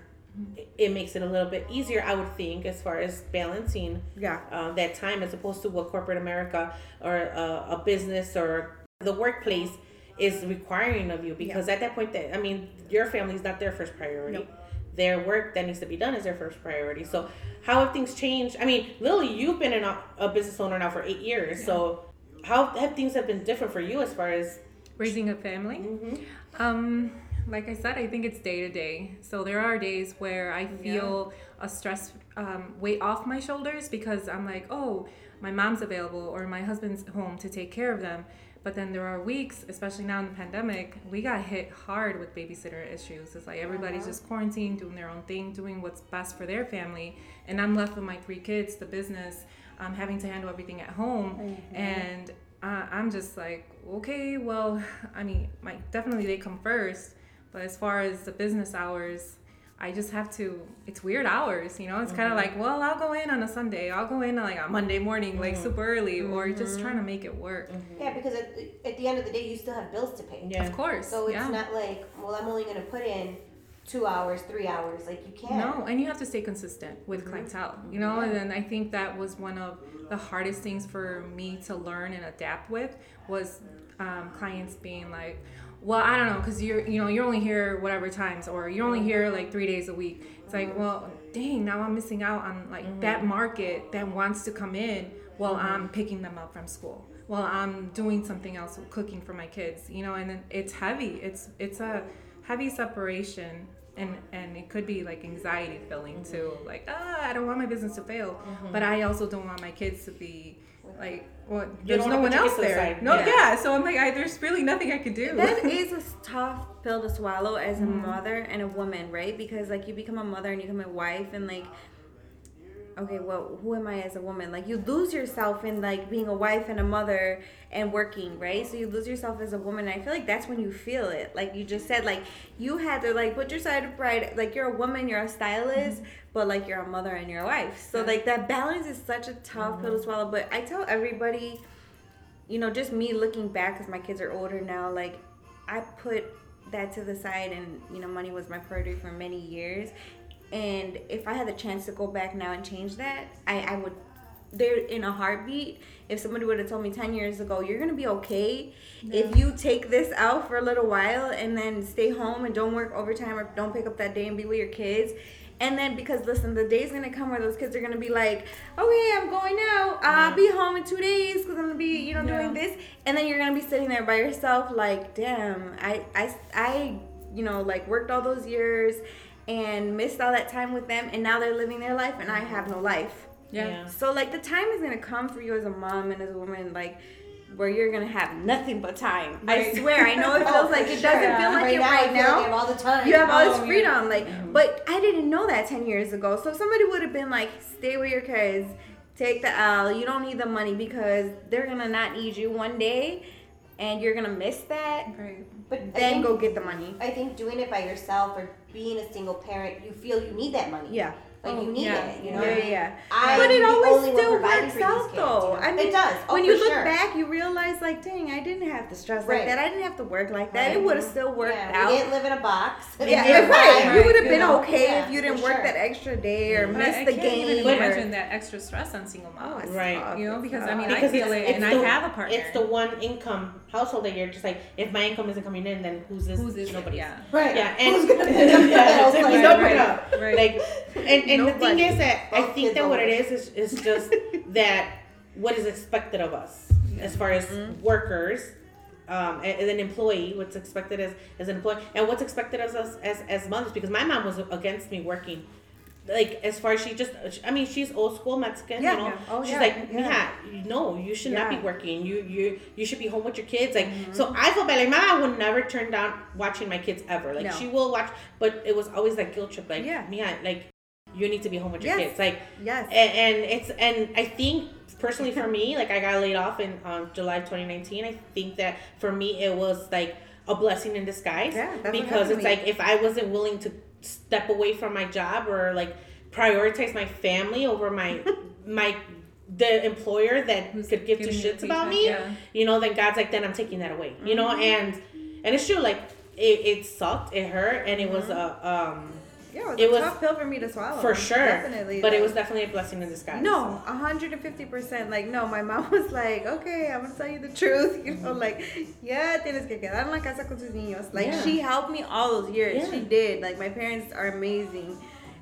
Speaker 3: it- it makes it a little bit easier, I would think, as far as balancing
Speaker 5: Yeah.
Speaker 3: uh, that time as opposed to what corporate America or uh, a business or the workplace is requiring of you. Because at that point, that I mean, your family's not their first priority.
Speaker 5: Nope.
Speaker 3: Their work that needs to be done is their first priority. So, how have things changed? I mean, Lily, you've been in a, a business owner now for eight years. So, how have things have been different for you as far as?
Speaker 4: Raising a family. Um, like I said, I think it's day to day. So there are days where I feel a stress um, weight off my shoulders because I'm like, oh, my mom's available or my husband's home to take care of them. But then there are weeks, especially now in the pandemic, we got hit hard with babysitter issues. It's like everybody's just quarantined, doing their own thing, doing what's best for their family. And I'm left with my three kids, the business, um, having to handle everything at home. And uh, I'm just like, okay, well, I mean, my definitely they come first, but as far as the business hours, I just have to. It's weird hours, you know. It's kind of mm-hmm. like, well, I'll go in on a Sunday, I'll go in like on Monday morning, like mm-hmm. super early, or just mm-hmm. trying to make it work.
Speaker 2: Yeah, because at, at the end of the day, you still have bills to pay.
Speaker 3: Yeah.
Speaker 4: Of course,
Speaker 2: So it's
Speaker 4: yeah.
Speaker 2: not like, well, I'm only gonna put in two hours, three hours. Like you can't.
Speaker 4: No, and you have to stay consistent with clientele, you know. And then I think that was one of the hardest things for me to learn and adapt with was um, clients being like, "Well, I don't know, because you're, you know, you're only here whatever times, or you're only here like three days a week." It's like, well, dang, now I'm missing out on like mm-hmm. that market that wants to come in while mm-hmm. I'm picking them up from school. While I'm doing something else, cooking for my kids, you know, and then it's heavy. It's it's a heavy separation and and it could be like anxiety filling too like ah i don't want my business to fail mm-hmm. but i also don't want my kids to be like well there's no one else
Speaker 3: kids the
Speaker 4: there no
Speaker 3: Yeah.
Speaker 4: yeah. so i'm like I, there's really nothing i could do
Speaker 5: that is a tough pill to swallow as a mm-hmm. mother and a woman, right? Because like you become a mother and you become a wife, and like okay, well, who am I as a woman? Like you lose yourself in like being a wife and a mother and working, right? So you lose yourself as a woman. I feel like that's when you feel it. Like you just said, like you had to like put your side of pride. Like you're a woman, you're a stylist, mm-hmm. but like you're a mother and you're a wife. So like that balance is such a tough mm-hmm. pill to swallow. But I tell everybody, you know, just me looking back because my kids are older now. Like I put that to the side, and you know, money was my priority for many years. And if I had the chance to go back now and change that, I, I would there in a heartbeat if somebody would have told me 10 years ago you're gonna be okay if you take this out for a little while and then stay home and don't work overtime or don't pick up that day and be with your kids. And then because listen the day's gonna come where those kids are gonna be like okay i'm going out. I'll be home in two days because i'm gonna be you know doing this. And then you're gonna be sitting there by yourself like damn i i i you know like worked all those years and missed all that time with them and now they're living their life and i have no life
Speaker 4: Yeah.
Speaker 5: so like the time is gonna come for you as a mom and as a woman, like where you're gonna have nothing but time. I swear, I know it
Speaker 2: Oh,
Speaker 5: feels like it
Speaker 2: sure.
Speaker 5: doesn't feel like
Speaker 2: right
Speaker 5: it
Speaker 2: now,
Speaker 5: right now.
Speaker 2: you have all the time.
Speaker 5: You have all
Speaker 4: Oh,
Speaker 5: this
Speaker 4: yeah.
Speaker 5: freedom, like, mm-hmm. but I didn't know that ten years ago. So somebody would have been like, "Stay with your kids, take the L. You don't need the money because they're gonna not need you one day, and you're gonna miss that.
Speaker 4: Right.
Speaker 2: But
Speaker 5: Then
Speaker 2: think,
Speaker 5: go get the money."
Speaker 2: I think doing it by yourself or being a single parent, you feel you need that money.
Speaker 5: Yeah.
Speaker 2: Like
Speaker 4: Oh,
Speaker 2: you need
Speaker 4: yeah.
Speaker 2: it. You know.
Speaker 5: Yeah, yeah, yeah.
Speaker 2: I'm
Speaker 5: but it always
Speaker 2: only one
Speaker 5: still works
Speaker 2: for these
Speaker 5: out
Speaker 2: kids,
Speaker 5: though.
Speaker 2: you know?
Speaker 5: I mean,
Speaker 2: it does. Oh,
Speaker 5: when you look
Speaker 2: sure.
Speaker 5: back, you realize like, dang, I didn't have to stress like that. I didn't have to work like that.
Speaker 2: Right.
Speaker 5: It would have still worked
Speaker 2: yeah,
Speaker 5: out.
Speaker 2: We didn't live in a box.
Speaker 5: Yeah,
Speaker 2: We
Speaker 5: yeah,
Speaker 2: didn't
Speaker 5: right. You would have been
Speaker 2: know?
Speaker 5: okay
Speaker 2: Yeah,
Speaker 5: if you didn't work
Speaker 2: sure.
Speaker 5: that extra day or
Speaker 4: But
Speaker 5: miss
Speaker 4: I
Speaker 5: the
Speaker 4: can't
Speaker 5: game.
Speaker 4: even
Speaker 5: or-
Speaker 4: imagine that extra stress on single
Speaker 5: Oh,
Speaker 4: moms.
Speaker 3: Right.
Speaker 4: You know, because I mean, I feel
Speaker 3: it's,
Speaker 4: it,
Speaker 3: it's
Speaker 4: and
Speaker 3: the,
Speaker 4: I have a partner.
Speaker 3: It's the one income household that you're just like, if my income isn't coming in, then who's this?
Speaker 4: Who's this?
Speaker 3: Nobody.
Speaker 4: Yeah.
Speaker 2: Right.
Speaker 3: Yeah, and
Speaker 2: Who's gonna pick the
Speaker 3: yeah,
Speaker 2: bills?
Speaker 3: it's like,
Speaker 2: Like,
Speaker 3: nobody. up.
Speaker 4: right.
Speaker 3: Like, and, and the thing is that I think that what it is is, is just that what is expected of us as far as
Speaker 5: Mm-hmm.
Speaker 3: workers. Um, as an employee, what's expected as, as an employee, and what's expected of us as, as mothers, because my mom was against me working like as far as she just I mean she's old school Mexican,
Speaker 5: Yeah,
Speaker 3: you know.
Speaker 5: yeah. Oh,
Speaker 3: she's
Speaker 5: yeah,
Speaker 3: like,
Speaker 5: yeah.
Speaker 3: No, you should not be working. You you you should be home with your kids. Like
Speaker 5: Mm-hmm.
Speaker 3: so I felt bad. Like my mom would never turn down watching my kids ever. Like
Speaker 5: No.
Speaker 3: she will watch but it was always that guilt trip like
Speaker 5: Yeah.
Speaker 3: Mija, like you need to be home with your
Speaker 5: Yes.
Speaker 3: kids. Like
Speaker 5: Yes.
Speaker 3: and, and it's and I think personally for me, like I got laid off in um, July 2019. I think that for me it was like a blessing in disguise
Speaker 5: Yeah,
Speaker 3: because it's like if I wasn't willing to step away from my job or like prioritize my family over my my the employer that
Speaker 4: Who's
Speaker 3: could give two shits about me,
Speaker 4: yeah.
Speaker 3: you know, then God's like, then I'm taking that away, you know,
Speaker 5: Mm-hmm.
Speaker 3: and and it's true, like it, it sucked, it hurt, and it was
Speaker 5: Mm-hmm.
Speaker 3: a um
Speaker 5: yeah, it
Speaker 3: it
Speaker 5: was
Speaker 3: was-
Speaker 5: tough pill for me to swallow.
Speaker 3: for sure,
Speaker 5: Definitely.
Speaker 3: but it was definitely a blessing in disguise.
Speaker 5: No, hundred and fifty percent. Like no, my mom was like, okay, I'm gonna tell you the truth. You know, mm-hmm. like, yeah, tienes que quedar en la casa con tus niños. Like
Speaker 3: Yeah.
Speaker 5: she helped me all those years.
Speaker 3: Yeah.
Speaker 5: She did. Like my parents are amazing.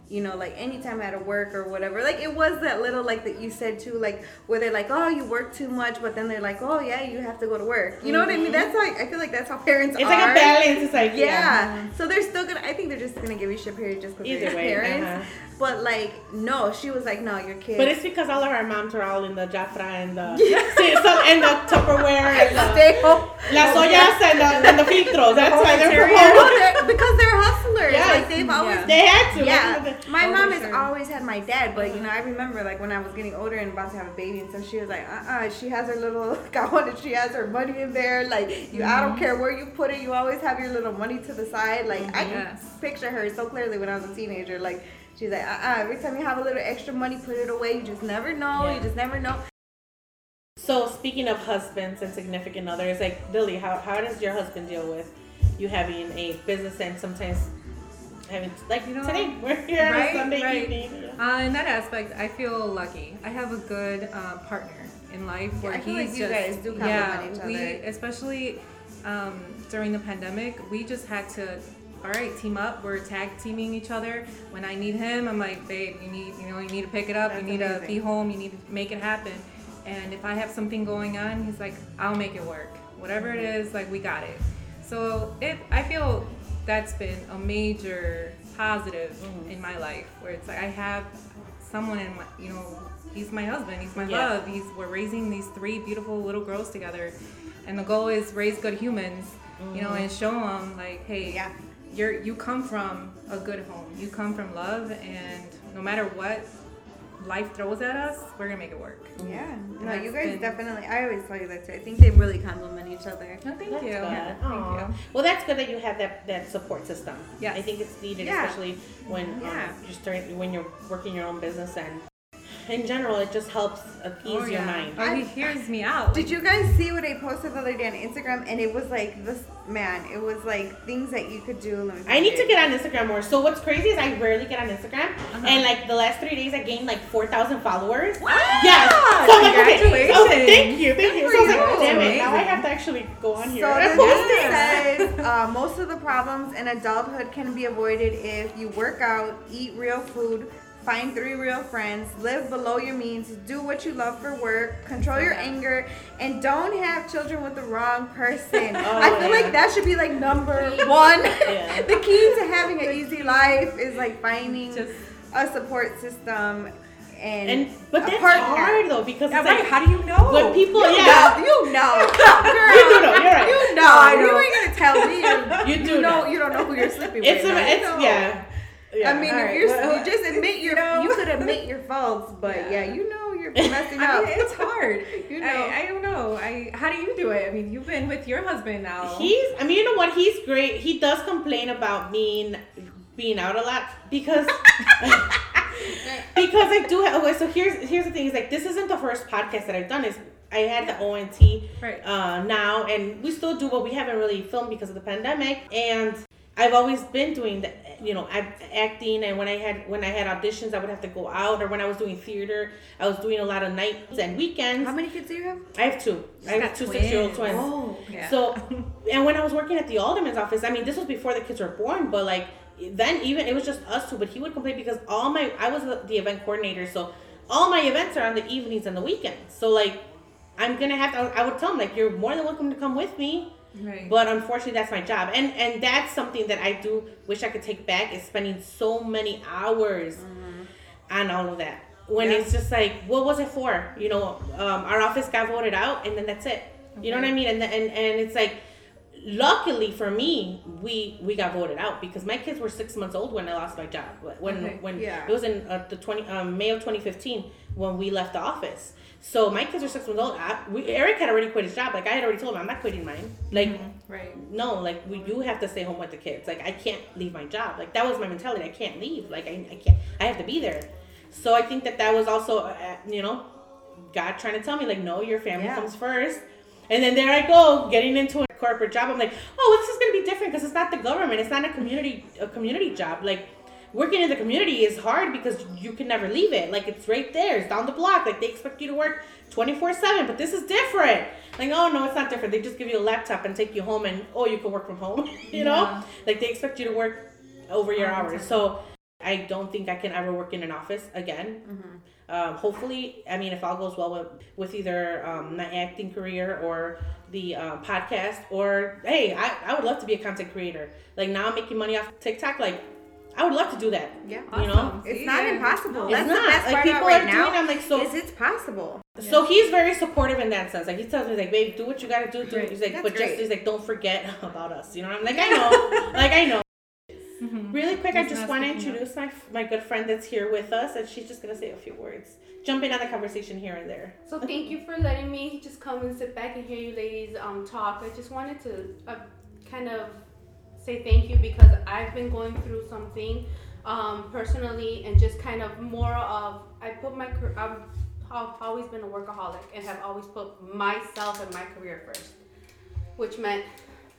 Speaker 5: You know, like anytime I had to work or whatever. Like it was that little like that you said too, like where they're like, oh, you work too much, but then they're like, oh yeah, you have to go to work. You know what I mean? That's like I feel like that's how parents
Speaker 3: it's
Speaker 5: are.
Speaker 3: like a balance. It's like
Speaker 5: Yeah. So they're still gonna. I think they're just gonna give you shit period just because they're
Speaker 3: way,
Speaker 5: parents.
Speaker 3: uh-huh.
Speaker 5: But like, no, she was like, no, your kids.
Speaker 3: But it's because all of her moms are all in the Jafra and the and the Tupperware and the las ollas and the, and the filtros. That's why they're from
Speaker 5: Oh, because they're hustlers.
Speaker 3: Yes.
Speaker 5: Like they've always.
Speaker 4: Yeah.
Speaker 3: They had to.
Speaker 5: Yeah, my
Speaker 4: Oh,
Speaker 5: mom has always had my dad, but you know, I remember like when I was getting older and about to have a baby and so she was like, uh uh she has her little cajon and she has her money in there. Like, you, I don't care where you put it, you always have your little money to the side. Like, I can picture her so clearly when I was a teenager. Like, she's like, uh uh every time you have a little extra money, put it away. You just never know.
Speaker 3: Yeah.
Speaker 5: You just never know.
Speaker 3: So speaking of husbands and significant others, like Lily, how, how does your husband deal with you having a business and sometimes having like
Speaker 4: You know,
Speaker 3: today we're here on a Sunday
Speaker 4: right.
Speaker 3: evening.
Speaker 4: Uh, in that aspect, I feel lucky. I have a good uh, partner in life where
Speaker 5: I feel
Speaker 4: he's
Speaker 5: like you
Speaker 4: just
Speaker 5: guys do
Speaker 4: yeah.
Speaker 5: complement each
Speaker 4: We especially um, during the pandemic, we just had to. All right, team up. We're tag teaming each other. When I need him, I'm like, babe, you need, you know, you need to pick it up.
Speaker 5: That's
Speaker 4: you need to be home. You need to make it happen. And if I have something going on, he's like, I'll make it work. Whatever it is, like we got it. So it, I feel that's been a major positive mm-hmm. in my life, where it's like I have someone in my, you know, he's my husband, he's my
Speaker 3: Yeah.
Speaker 4: love. He's we're raising these three beautiful little girls together, and the goal is raise good humans, you know, mm-hmm. and show them like, hey,
Speaker 5: Yeah.
Speaker 4: You're you come from a good home, you come from love, and no matter what, life throws at us, we're gonna make it work.
Speaker 5: Yeah. No, you guys
Speaker 4: been-
Speaker 5: definitely. I always tell you that too. I think they really complement each other.
Speaker 4: No, thank
Speaker 3: That's
Speaker 4: you.
Speaker 3: good.
Speaker 4: Yeah,
Speaker 3: Aw.
Speaker 4: thank you.
Speaker 3: Well, that's good that you have that, that support system.
Speaker 4: Yeah.
Speaker 3: I think it's needed,
Speaker 5: Yeah.
Speaker 3: especially when
Speaker 5: Yeah.
Speaker 3: um, you're starting, when you're working your own business, and in general, it just helps uh, ease
Speaker 4: Oh,
Speaker 3: your mind.
Speaker 4: Oh, he hears me out.
Speaker 5: Did you guys see what I posted the other day on Instagram? And it was like this man. It was like things that you could do. Let me
Speaker 3: I need
Speaker 5: find
Speaker 3: to get on Instagram more. So what's crazy is I rarely get on Instagram,
Speaker 4: Uh-huh.
Speaker 3: and like the last three days, I gained like four thousand followers.
Speaker 4: Wow!
Speaker 3: Yes. So I'm like, okay. So I was like,
Speaker 4: Congratulations.
Speaker 3: thank you, thank you. So I was like,
Speaker 4: Good
Speaker 3: damn it, now I have to actually go on here.
Speaker 5: So
Speaker 3: and
Speaker 5: the
Speaker 3: post
Speaker 5: post says uh, most of the problems in adulthood can be avoided if you work out, eat real food, find three real friends, live below your means, do what you love for work, control your anger, and don't have children with the wrong person. Oh, I feel
Speaker 3: yeah.
Speaker 5: like that should be like number one.
Speaker 3: Yeah.
Speaker 5: the key to having an easy life is like finding
Speaker 4: Just-
Speaker 5: a support system and,
Speaker 3: And but that's
Speaker 5: partner.
Speaker 3: hard though because
Speaker 4: Yeah,
Speaker 3: it's
Speaker 4: right.
Speaker 3: like
Speaker 4: How do you know?
Speaker 3: when people,
Speaker 5: You
Speaker 3: yeah,
Speaker 5: know, you know, girl.
Speaker 3: you do know, you're right.
Speaker 5: You know,
Speaker 4: I
Speaker 5: you ain't gonna tell me. You,
Speaker 3: You do
Speaker 5: know,
Speaker 3: know.
Speaker 5: you don't know who you're sleeping
Speaker 3: It's
Speaker 5: with.
Speaker 3: a,
Speaker 5: right?
Speaker 3: it's yeah. Yeah.
Speaker 5: I mean, if
Speaker 4: right,
Speaker 5: you're,
Speaker 4: well,
Speaker 5: you just admit your,
Speaker 4: know.
Speaker 5: you could admit your faults, but yeah, you know you're messing
Speaker 4: I
Speaker 5: up.
Speaker 4: mean, it's hard.
Speaker 5: You know.
Speaker 4: I, I don't know. I how do you do it? I mean, you've been with your husband now.
Speaker 3: He's, I mean, you know what? He's great. He does complain about being being out a lot because because I do have. Okay, so here's here's the thing: is like this isn't the first podcast that I've done. Is I had the ONT
Speaker 4: Right.
Speaker 3: uh, now, and we still do, but we haven't really filmed because of the pandemic. And I've always been doing the, you know, act- acting. And when I had when I had auditions, I would have to go out. Or when I was doing theater, I was doing a lot of nights and weekends.
Speaker 5: How many kids do you have?
Speaker 3: I have two. I have two six year old
Speaker 4: twins.
Speaker 5: Oh,
Speaker 4: Yeah.
Speaker 3: So, and when I was working at the alderman's office, I mean, this was before the kids were born, but like then even it was just us two. But he would complain because all my I was the, the event coordinator, so all my events are on the evenings and the weekends. So like, I'm gonna have to. I would tell him like, you're more than welcome to come with me.
Speaker 4: Right.
Speaker 3: But unfortunately, that's my job, and and that's something that I do wish I could take back is spending so many hours on all of that. When
Speaker 5: Yeah.
Speaker 3: it's just like, what was it for? You know, um, our office got voted out, and then that's it. You know what I mean? And and and it's like, luckily for me, we we got voted out because my kids were six months old when I lost my job. When
Speaker 4: Okay.
Speaker 3: when
Speaker 5: Yeah.
Speaker 3: it was in uh, the twenty um, May of twenty fifteen when we left the office. So my kids are six months old. I, we, Eric had already quit his job. Like I had already told him, I'm not quitting mine. Like
Speaker 4: right.
Speaker 3: no, like we do have to stay home with the kids. Like I can't leave my job. Like that was my mentality. I can't leave. Like I, I can't. I have to be there. So I think that that was also, uh, you know, God trying to tell me like, no, your family
Speaker 5: Yeah.
Speaker 3: comes first. And then there I go, getting into a corporate job. I'm like, oh, this is gonna be different because it's not the government. It's not a community a community job. Like working in the community is hard because you can never leave it. Like it's right there. It's down the block. Like they expect you to work 24 7 but this is different. Like oh no it's not different. They just give you a laptop and take you home and oh you can work from home you know? Like they expect you to work over your
Speaker 4: All
Speaker 3: hours. so i don't think i can ever work in an office again. Um, hopefully i mean if all goes well with, with either um, my acting career or the uh, podcast or hey I, I would love to be a content creator. Like now i'm making money off tiktok like i would love to do that
Speaker 5: Yeah.
Speaker 3: you know
Speaker 4: Awesome.
Speaker 5: It's
Speaker 4: See,
Speaker 5: not
Speaker 4: yeah.
Speaker 5: impossible.
Speaker 3: It's
Speaker 5: That's
Speaker 3: not.
Speaker 5: the best
Speaker 3: Like,
Speaker 5: part
Speaker 3: people
Speaker 5: about right
Speaker 3: are
Speaker 5: now.
Speaker 3: doing- I'm like, so-
Speaker 5: is it's possible.
Speaker 3: So he's very supportive in that sense. Like he tells me, like, babe, do what you gotta do. do.
Speaker 4: Right.
Speaker 3: He's like,
Speaker 5: That's
Speaker 3: but just he's like, don't forget about us. You know, I'm like, I know, like I know.
Speaker 4: Mhm.
Speaker 3: Really quick, I just want to
Speaker 4: speaking up.
Speaker 3: introduce my my good friend that's here with us, and she's just gonna say a few words, jump in on the conversation here and there.
Speaker 6: So thank you for letting me just come and sit back and hear you ladies um, talk. I just wanted to uh, kind of say thank you because I've been going through something um, personally and just kind of more of I put my I've, I've always been a workaholic and have always put myself and my career first, which meant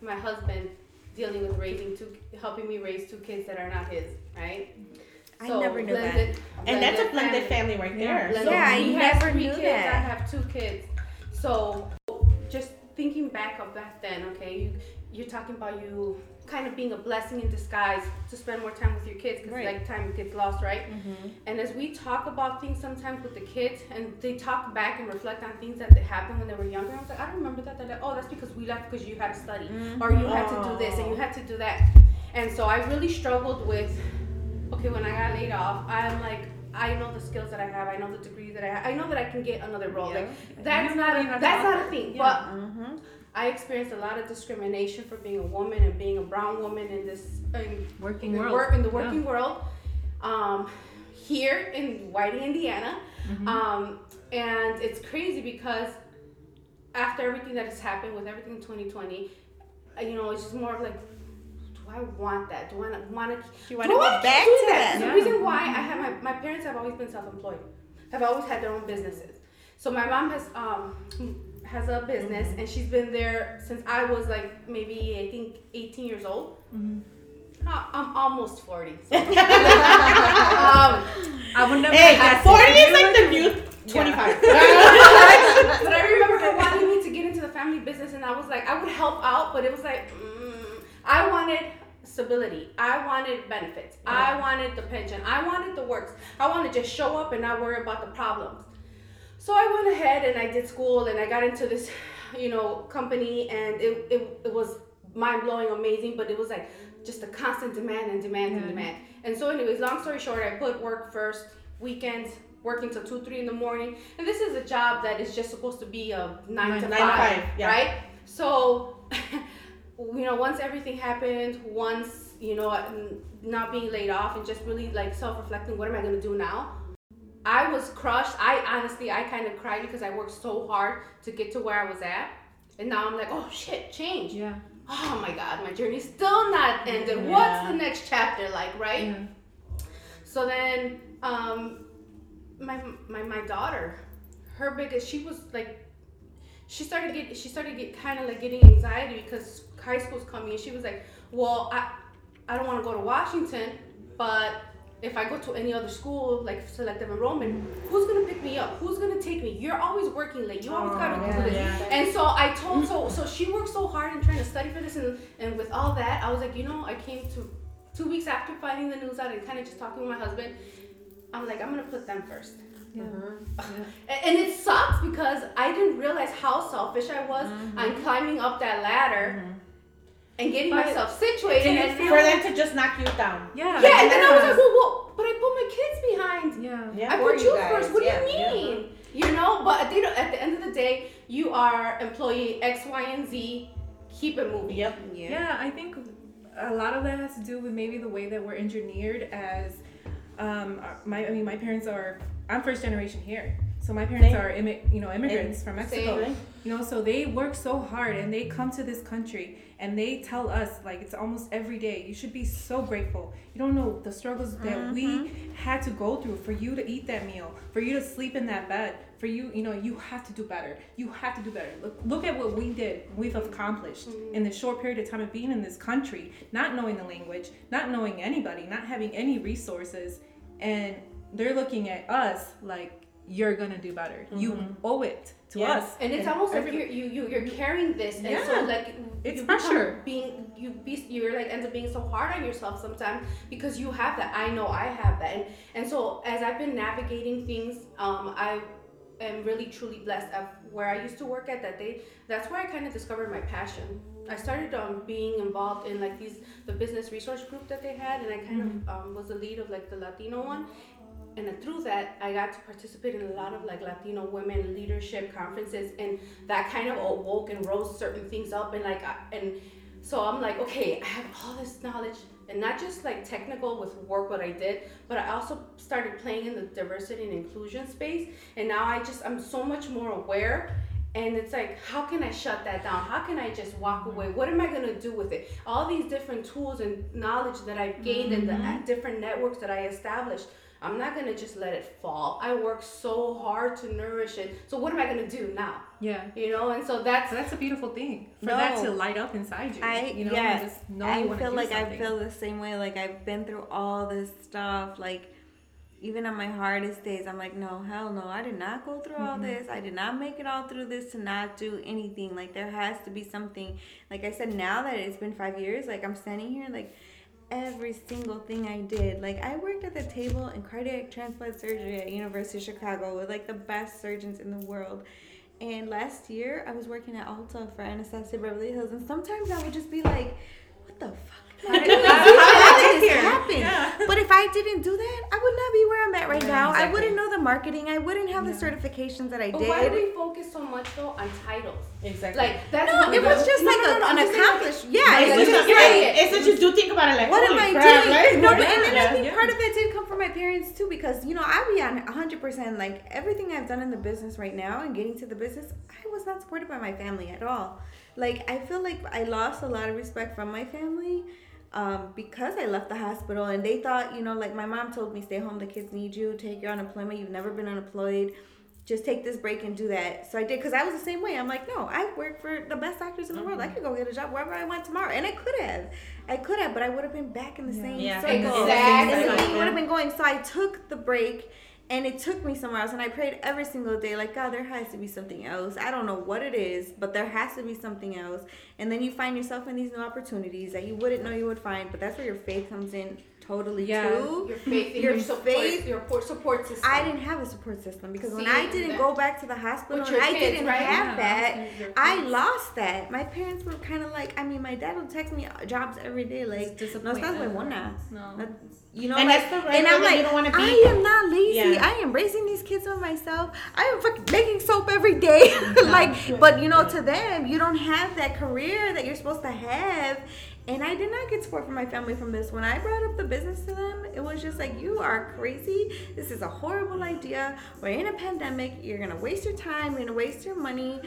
Speaker 6: my husband dealing with raising two, helping me raise two kids that are not his, right?
Speaker 5: I never knew that.
Speaker 6: blended-
Speaker 3: And that's a
Speaker 6: blended
Speaker 3: blended family right there.
Speaker 6: Blended.
Speaker 3: So,
Speaker 5: Yeah, I
Speaker 6: he has
Speaker 5: never
Speaker 6: three
Speaker 5: knew
Speaker 6: kids,
Speaker 5: that.
Speaker 6: I have two kids. So just thinking back of back then, okay, you you're talking about you kind of being a blessing in disguise to spend more time with your kids because
Speaker 5: Right.
Speaker 6: like time gets lost, right? And as we talk about things sometimes with the kids and they talk back and reflect on things that they happened when they were younger, I was like, I don't remember that. They're like, oh, that's because we left because you had to study or you had to do this and you had to do that. And so I really struggled with, okay, when I got laid off, I'm like, I know the skills that I have. I know the degree that I have. I know that I can get another role. Like that's not a,
Speaker 4: you have to
Speaker 6: that's not a thing.
Speaker 4: Yeah.
Speaker 6: But
Speaker 5: Mm-hmm.
Speaker 6: I experienced a lot of discrimination for being a woman and being a brown woman in this in,
Speaker 4: Working
Speaker 6: in
Speaker 4: world.
Speaker 6: work in the
Speaker 4: Yeah.
Speaker 6: working world. Um, here in Whiting, Indiana. Um, and it's crazy because after everything that has happened with everything in 2020, uh, you know, it's just more of like, do I want that? Do I want to?
Speaker 5: Do You wanna go back to that.
Speaker 6: The
Speaker 4: Yeah.
Speaker 6: reason why I have my my parents have always been self-employed, have always had their own businesses. So my mom has um has a business and she's been there since I was like maybe I think 18 years old. Uh, I'm almost 40. so- um,
Speaker 4: I would never
Speaker 3: Hey,
Speaker 4: have guessed
Speaker 3: 40
Speaker 4: it.
Speaker 3: is like the new 25.
Speaker 6: but I remember her wanting me to get into the family business, and I was like, I would help out, but it was like, mm, I wanted stability. I wanted benefits. I wanted the pension. I wanted the works. I wanted to just show up and not worry about the problems. So I went ahead and I did school and I got into this, you know, company, and it, it, it was mind blowing, amazing, but it was like just a constant demand and demand and mm-hmm. demand. And so, anyways, long story short, I put work first, weekends, working till two, three in the morning. And this is a job that is just supposed to be a nine, to
Speaker 3: Nine
Speaker 6: five,
Speaker 3: to five, yeah.
Speaker 6: right? So, you know, once everything happened, once, you know, not being laid off and just really like self reflecting, what am I going to do now? I was crushed. I honestly, I kind of cried because I worked so hard to get to where I was at. And now I'm like, oh shit, change.
Speaker 4: Yeah.
Speaker 6: Oh my god, my journey's still not ended. What's the next chapter like, right?
Speaker 4: Yeah.
Speaker 6: So then, um, my my my daughter, her biggest, she was like, she started get she started get kind of like getting anxiety because high school's coming, and she was like, well, I I don't want to go to Washington, but if I go to any other school, like selective enrollment, who's gonna pick me up? Who's gonna take me? You're always working late. You always gotta oh, do this. And so I told so mm. so she worked so hard in trying to study for this and and with all that, I was like, you know, I came to two weeks after finding the news out and kind of just talking with my husband. I'm like, I'm gonna put them first.
Speaker 4: Yeah.
Speaker 6: And, and it sucks because I didn't realize how selfish I was mm-hmm. on climbing up that ladder mm-hmm. And getting
Speaker 4: But
Speaker 6: myself situated.
Speaker 4: do you
Speaker 6: And,
Speaker 3: For them to just knock you down.
Speaker 4: Yeah.
Speaker 6: yeah, and then I was like, well, well, but I put my kids behind.
Speaker 4: Yeah.
Speaker 3: Yeah.
Speaker 6: I put
Speaker 5: you
Speaker 6: you
Speaker 5: guys,
Speaker 6: first. What
Speaker 5: yeah,
Speaker 6: do you mean? You know, but at the, at the end of the day, you are employee X, Y, and Z. Keep it moving.
Speaker 3: Yep.
Speaker 4: Yeah, I think a lot of that has to do with maybe the way that we're engineered as um my I mean my parents are I'm first generation here. So my parents
Speaker 3: Same.
Speaker 4: are you know immigrants from Mexico.
Speaker 6: Same.
Speaker 4: You know, so they work so hard and they come to this country and they tell us like it's almost every day. You should be so grateful. You don't know the struggles that we mm-hmm. had to go through for you to eat that meal, for you to sleep in that bed, for you, you know, you have to do better. You have to do better. Look, look at what we did. We've accomplished mm-hmm. in this short period of time of being in this country, not knowing the language, not knowing anybody, not having any resources, and they're looking at us like you're gonna do better. You owe it to
Speaker 3: Yes.
Speaker 4: us.
Speaker 6: And it's almost like you're, you you you're carrying this, and so like
Speaker 4: It's pressure.
Speaker 6: Being you be you're like end up being so hard on yourself sometimes because you have that. I know I have that, and and so as I've been navigating things, um, I am really truly blessed. Of where I used to work at that day, that's where I kind of discovered my passion. I started um, being involved in like these the business resource group that they had, and I kind of um, was the lead of like the Latino one and through that i got to participate in a lot of like latino women leadership conferences and that kind of awoke and rose certain things up and like I, and so i'm like okay i have all this knowledge and not just like technical with work what i did but i also started playing in the diversity and inclusion space. And now i just i'm so much more aware and it's like how can i shut that down? How can i just walk away? What am i going to do with it? All these different tools and knowledge that i've gained and the mm-hmm. different networks that i established I'm not gonna just let it fall. I work so hard to nourish it. So what am I gonna do now?
Speaker 4: Yeah.
Speaker 6: You know, and so that's
Speaker 4: that's a beautiful thing for that to light up inside you.
Speaker 5: I
Speaker 4: you know, and just know
Speaker 5: I feel like
Speaker 4: something.
Speaker 5: I feel the same way. Like I've been through all this stuff. Like even on my hardest days, I'm like, no, hell no, I did not go through all mm-hmm. this. I did not make it all through this to not do anything. Like there has to be something. Like I said, now that it's been five years, like I'm standing here, like every single thing I did. Like I worked at the table in cardiac transplant surgery at University of Chicago with like the best surgeons in the world. And last year I was working at Ulta for Anastasia Beverly Hills, and sometimes I would just be like, "What the fuck?" did I?
Speaker 4: How get
Speaker 5: this
Speaker 4: here.
Speaker 5: happen.
Speaker 4: Yeah.
Speaker 5: But if I didn't do that, I would not be where I'm at that right now. I wouldn't know the marketing. I wouldn't have the certifications that I
Speaker 6: But
Speaker 5: did.
Speaker 6: why do we focus so much though on titles?
Speaker 3: Exactly.
Speaker 6: Like that's
Speaker 5: no, it was just
Speaker 6: No,
Speaker 5: like
Speaker 6: no,
Speaker 5: a, an
Speaker 6: I'm just saying,
Speaker 5: accomplished. Yeah,
Speaker 6: Like,
Speaker 5: it
Speaker 3: it's
Speaker 6: just
Speaker 3: just,
Speaker 5: just
Speaker 6: say
Speaker 5: like,
Speaker 6: it.
Speaker 3: it's that you do think about it like,
Speaker 5: what am I
Speaker 3: crap,
Speaker 5: doing?
Speaker 3: right?
Speaker 5: No, but
Speaker 3: Yeah.
Speaker 5: and then I think part of it did come from my parents too, because you know I be on 100 percent like everything I've done in the business right now and getting to the business, I was not supported by my family at all. Like I feel like I lost a lot of respect from my family. Um, because I left the hospital and they thought, you know, like my mom told me, stay home, the kids need you, take your unemployment, you've never been unemployed, just take this break and do that. So I did, because I was the same way. I'm like, no, I work for the best doctors in the world. I could go get a job wherever I want tomorrow. And I could have. I could have, but I would have been back in the same
Speaker 3: Yeah.
Speaker 5: circle.
Speaker 6: Exactly.
Speaker 5: And the thing would have been going. So I took the break and it took me somewhere else. And I prayed every single day, like, God, there has to be something else. I don't know what it is, but there has to be something else. And then you find yourself in these new opportunities that you wouldn't know you would find. But that's where your faith comes in totally
Speaker 4: Yeah.
Speaker 5: too.
Speaker 6: Your faith in
Speaker 5: Your
Speaker 6: your, support,
Speaker 5: faith-
Speaker 6: your support system.
Speaker 5: I didn't have a support system because when I didn't
Speaker 6: that-
Speaker 5: go back to the hospital and I
Speaker 6: kids,
Speaker 5: didn't
Speaker 6: right?
Speaker 5: have
Speaker 4: Yeah,
Speaker 5: that, I lost that. My parents were kind of like, I mean, my dad would text me jobs every day, like,
Speaker 4: It's
Speaker 5: no, estás
Speaker 4: disappointment.
Speaker 5: buena.
Speaker 4: No.
Speaker 5: That- You know,
Speaker 3: And
Speaker 5: like,
Speaker 3: that's the right
Speaker 5: and I'm
Speaker 3: that you
Speaker 5: like,
Speaker 3: don't wanna be-
Speaker 5: I am not lazy.
Speaker 3: Yeah.
Speaker 5: I am raising these kids on myself. I am fucking making soap every day. like, but you know, to them, you don't have that career that you're supposed to have. And I did not get support from my family from this. When I brought up the business to them, it was just like, you are crazy. This is a horrible idea. We're in a pandemic. You're going to waste your time. You're going to waste your money.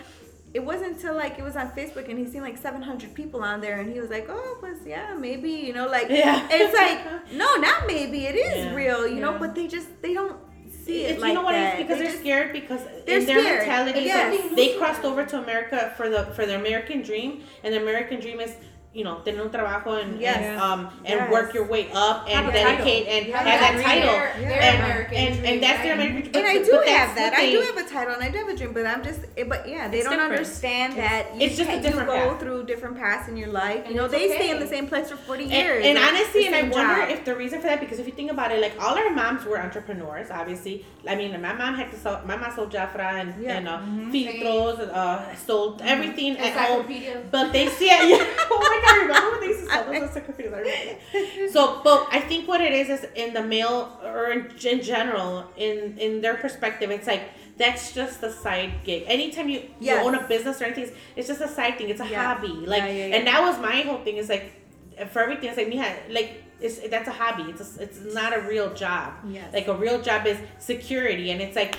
Speaker 5: It wasn't until like it was on Facebook and he seen like 700 people on there and he was like, oh, pues yeah, maybe, you know, like,
Speaker 3: Yeah.
Speaker 5: it's like, no, not maybe. It is
Speaker 3: Yeah.
Speaker 5: real, you know, but they just, they don't see it
Speaker 3: It's,
Speaker 5: like
Speaker 3: you know what
Speaker 5: that.
Speaker 3: it is because
Speaker 5: They
Speaker 3: they're scared because
Speaker 5: They're
Speaker 3: in their
Speaker 5: scared.
Speaker 3: mentality
Speaker 5: Yes.
Speaker 3: they crossed over to America for the for the American dream and the American dream is you know tener un trabajo and,
Speaker 5: Yes.
Speaker 3: and um and
Speaker 5: Yes.
Speaker 3: work your way up and
Speaker 4: Have
Speaker 3: dedicate and
Speaker 5: Yeah.
Speaker 3: have that title
Speaker 6: their- their
Speaker 3: and,
Speaker 6: American
Speaker 3: and,
Speaker 6: dream,
Speaker 3: and that's their? American
Speaker 5: and I do have that. I do have a title and I do have a dream, but I'm just, but yeah, they
Speaker 4: It's
Speaker 5: don't
Speaker 4: different.
Speaker 5: understand that you,
Speaker 3: It's just a different
Speaker 5: go
Speaker 3: path.
Speaker 5: through different paths in your life.
Speaker 6: And
Speaker 5: you know,
Speaker 6: it's
Speaker 5: they stay in the same place for 40 years.
Speaker 3: and honestly, and I wonder
Speaker 5: job.
Speaker 3: if the reason for that because if you think about it, like all our moms were entrepreneurs. Obviously, I mean, my mom had to sell. My mom sold Jafra and,
Speaker 5: Yeah.
Speaker 3: and uh, filtros, uh, sold everything at home. But they see it. Yeah. My god! Remember when they used to sell those? I remember. So, but I think what it is is in the male or in, in general, in in their perspective, it's like that's just a side gig. Anytime you,
Speaker 5: Yes.
Speaker 3: you own a business or anything, it's just a side thing. It's a
Speaker 5: Yeah.
Speaker 3: hobby. Like,
Speaker 5: Yeah, yeah, yeah.
Speaker 3: and that was my whole thing. Is like for everything. It's like Mija, like it's that's a hobby. It's a, it's not a real job.
Speaker 5: Yes.
Speaker 3: Like a real job is security, and it's like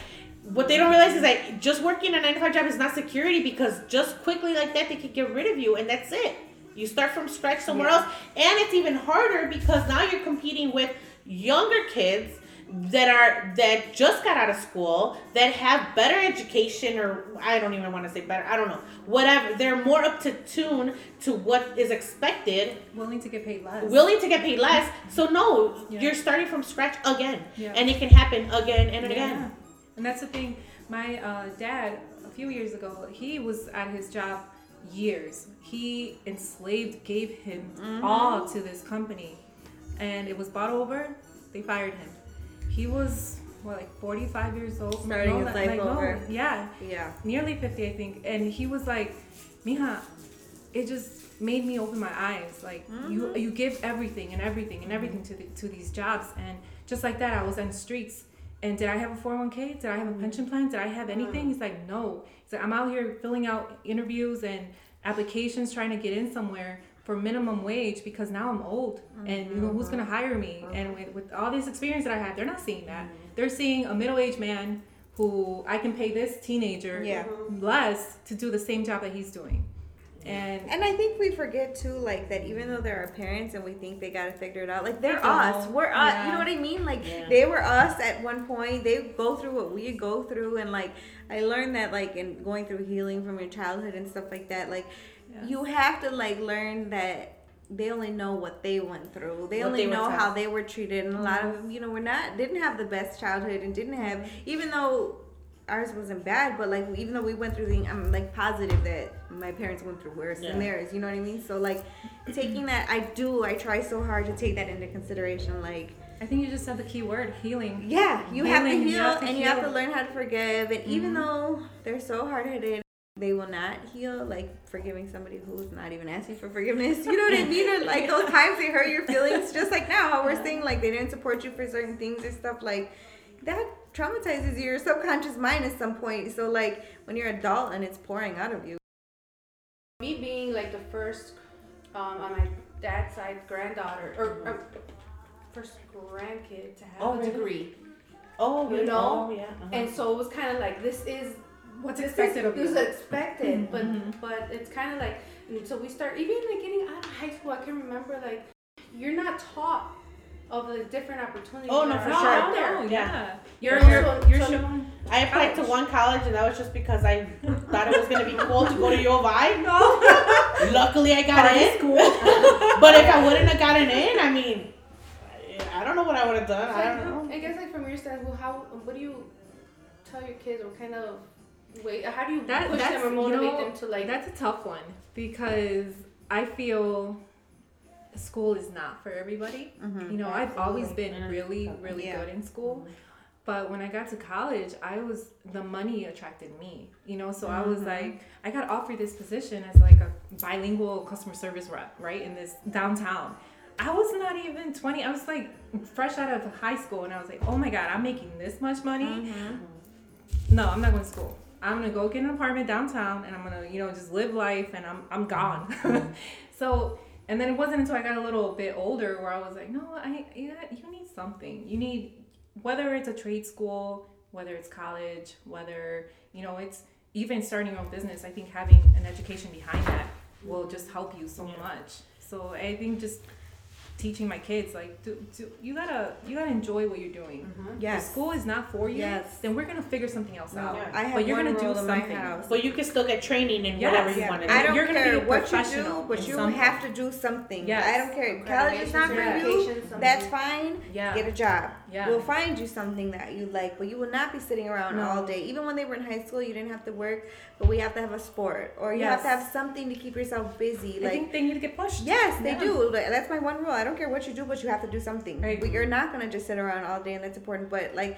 Speaker 3: what they don't realize is that just working a nine to five job is not security because just quickly like that they could get rid of you, and that's it. You start from scratch somewhere
Speaker 5: Yeah.
Speaker 3: else, and it's even harder because now you're competing with younger kids that are that just got out of school that have better education or I don't even want to say better I don't know whatever they're more up to tune to what is expected
Speaker 4: willing to get paid less.
Speaker 3: willing to get paid less. So no,
Speaker 4: Yeah.
Speaker 3: you're starting from scratch again,
Speaker 4: Yeah.
Speaker 3: and it can happen again and
Speaker 4: Yeah.
Speaker 3: again.
Speaker 4: And that's the thing. My uh, dad, a few years ago, he was at his job years. He enslaved, gave him
Speaker 5: Mm-hmm.
Speaker 4: all to this company, and it was bought over. They fired him. He was what, like 45 years old.
Speaker 5: Starting his
Speaker 4: that-
Speaker 5: life
Speaker 4: like,
Speaker 5: over.
Speaker 4: yeah,
Speaker 5: yeah.
Speaker 4: nearly 50 i think and he was like mija it just made me open my eyes like you
Speaker 5: Mm-hmm.
Speaker 4: you give everything and everything and everything to the, to these jobs and just like that i was on the streets and did i have a 401k did i have a
Speaker 5: Mm-hmm.
Speaker 4: pension plan did i have anything he's like no he's like i'm out here filling out interviews and applications trying to get in somewhere for minimum wage because now i'm old and you know who's
Speaker 5: Mm-hmm.
Speaker 4: going to hire me and with, with all this experience that i have they're not seeing that
Speaker 5: Mm-hmm.
Speaker 4: they're seeing a middle-aged man who I can pay this teenager
Speaker 5: Yeah.
Speaker 4: less to do the same job that he's doing. And
Speaker 5: And I think we forget too, like that even though they're our parents and we think they gotta figure it out, like they're
Speaker 4: They
Speaker 5: us. We're us. You know what I mean? Like
Speaker 3: Yeah.
Speaker 5: they were us at one point. They go through what we go through, and like I learned that like in going through healing from your childhood and stuff like that, like
Speaker 4: Yes.
Speaker 5: you have to like learn that they only know what they went through. They
Speaker 3: What
Speaker 5: only
Speaker 3: they
Speaker 5: know how they were treated, and a lot of them, you know, were not didn't have the best childhood and didn't have even though ours wasn't bad, but like even though we went through the, I'm like positive that my parents went through worse
Speaker 3: Yeah.
Speaker 5: than theirs. You know what I mean? So like taking that, I do. I try so hard to take that into consideration. Like
Speaker 4: I think you just said the key word healing.
Speaker 5: yeah, you have to heal
Speaker 4: you have to
Speaker 5: and you have to learn how to forgive. And even mm-hmm. though they're so hard headed. They will not heal, like forgiving somebody who's not even asking for forgiveness. You know what I mean? Or like those times they hurt your feelings, just like now how we're saying like they didn't support you for certain things or stuff. Like that traumatizes your subconscious mind at some point. So like when you're adult and it's pouring out of you.
Speaker 6: Me being like the first um, on my dad's side granddaughter or, or first grandkid to have
Speaker 3: Oh,
Speaker 6: a
Speaker 3: really?
Speaker 6: degree,
Speaker 3: Oh,
Speaker 6: You
Speaker 3: really?
Speaker 6: know?
Speaker 3: Oh, yeah. uh-huh.
Speaker 6: and so it was kind of like this is
Speaker 4: What's
Speaker 6: this
Speaker 4: expected
Speaker 6: is,
Speaker 4: of
Speaker 6: this
Speaker 4: you?
Speaker 6: is expected, but
Speaker 4: Mhm.
Speaker 6: but it's kind of like and so we start even like getting out of high school. I can remember like you're not taught of the different opportunities.
Speaker 3: Oh, no, for sure.
Speaker 6: out there.
Speaker 4: No,
Speaker 3: Yeah.
Speaker 4: yeah. You're,
Speaker 6: So-
Speaker 4: you're, you're
Speaker 6: so-
Speaker 4: shown.
Speaker 3: I applied to one college, and that was just because I thought it was gonna be cool to go to U of I. No. Luckily, I got in. School. but if I wouldn't have gotten in, I mean, I don't know what I would have done. I don't know.
Speaker 6: I guess like from your side, well, how what do you tell your kids? What kind of way? How do you
Speaker 4: That,
Speaker 6: push them or motivate
Speaker 4: you know,
Speaker 6: them to like?
Speaker 4: That's a tough one because I feel school is not for everybody. Mm-hmm. You know, I've always been really, really
Speaker 5: Yeah.
Speaker 4: good in school. But when I got to college, I was the money attracted me. You know, so I was mm-hmm. like, I got offered this position as like a bilingual customer service rep, right, in this downtown. I was not even 20. I was like fresh out of high school, and I was like, oh my God, I'm making this much money. Mm-hmm. No, I'm not going to school. I'm gonna go get an apartment downtown, and I'm gonna, you know, just live life, and I'm I'm gone. so, and then it wasn't until I got a little bit older where I was like, no, I you, you need something. You need whether it's a trade school, whether it's college, whether you know it's even starting your own business. I think having an education behind that will just help you so much. So I think just teaching my kids like do, do, you gotta you gotta enjoy what you're doing mm-hmm. if
Speaker 5: Yes.
Speaker 4: school is not for you
Speaker 5: Yes.
Speaker 4: then we're gonna figure something else
Speaker 5: No,
Speaker 4: out
Speaker 5: I have
Speaker 4: but you're gonna do
Speaker 5: rule in my
Speaker 4: something
Speaker 5: house.
Speaker 3: But you can still get training in
Speaker 4: Yes.
Speaker 3: whatever you
Speaker 4: Yeah.
Speaker 3: want to do.
Speaker 5: I don't
Speaker 4: You're gonna
Speaker 5: care
Speaker 4: be
Speaker 5: what you
Speaker 4: professional
Speaker 5: do, but you
Speaker 4: something.
Speaker 5: have to do something.
Speaker 4: Yes.
Speaker 5: I don't care. College is not for you. That's fine.
Speaker 4: Yeah.
Speaker 5: Get a job.
Speaker 4: Yeah.
Speaker 5: We'll find you something that you like, but you will not be sitting around
Speaker 4: No.
Speaker 5: all day. Even when they were in high school, you didn't have to work, but we have to have a sport or you have to have something to keep yourself busy.
Speaker 4: i
Speaker 5: Like
Speaker 4: think they need to get pushed
Speaker 5: Yes, they
Speaker 4: Yeah.
Speaker 5: do. That's my one rule. I don't care what you do, but you have to do something.
Speaker 4: Right.
Speaker 5: But you're not gonna just sit around all day, and that's important. But like,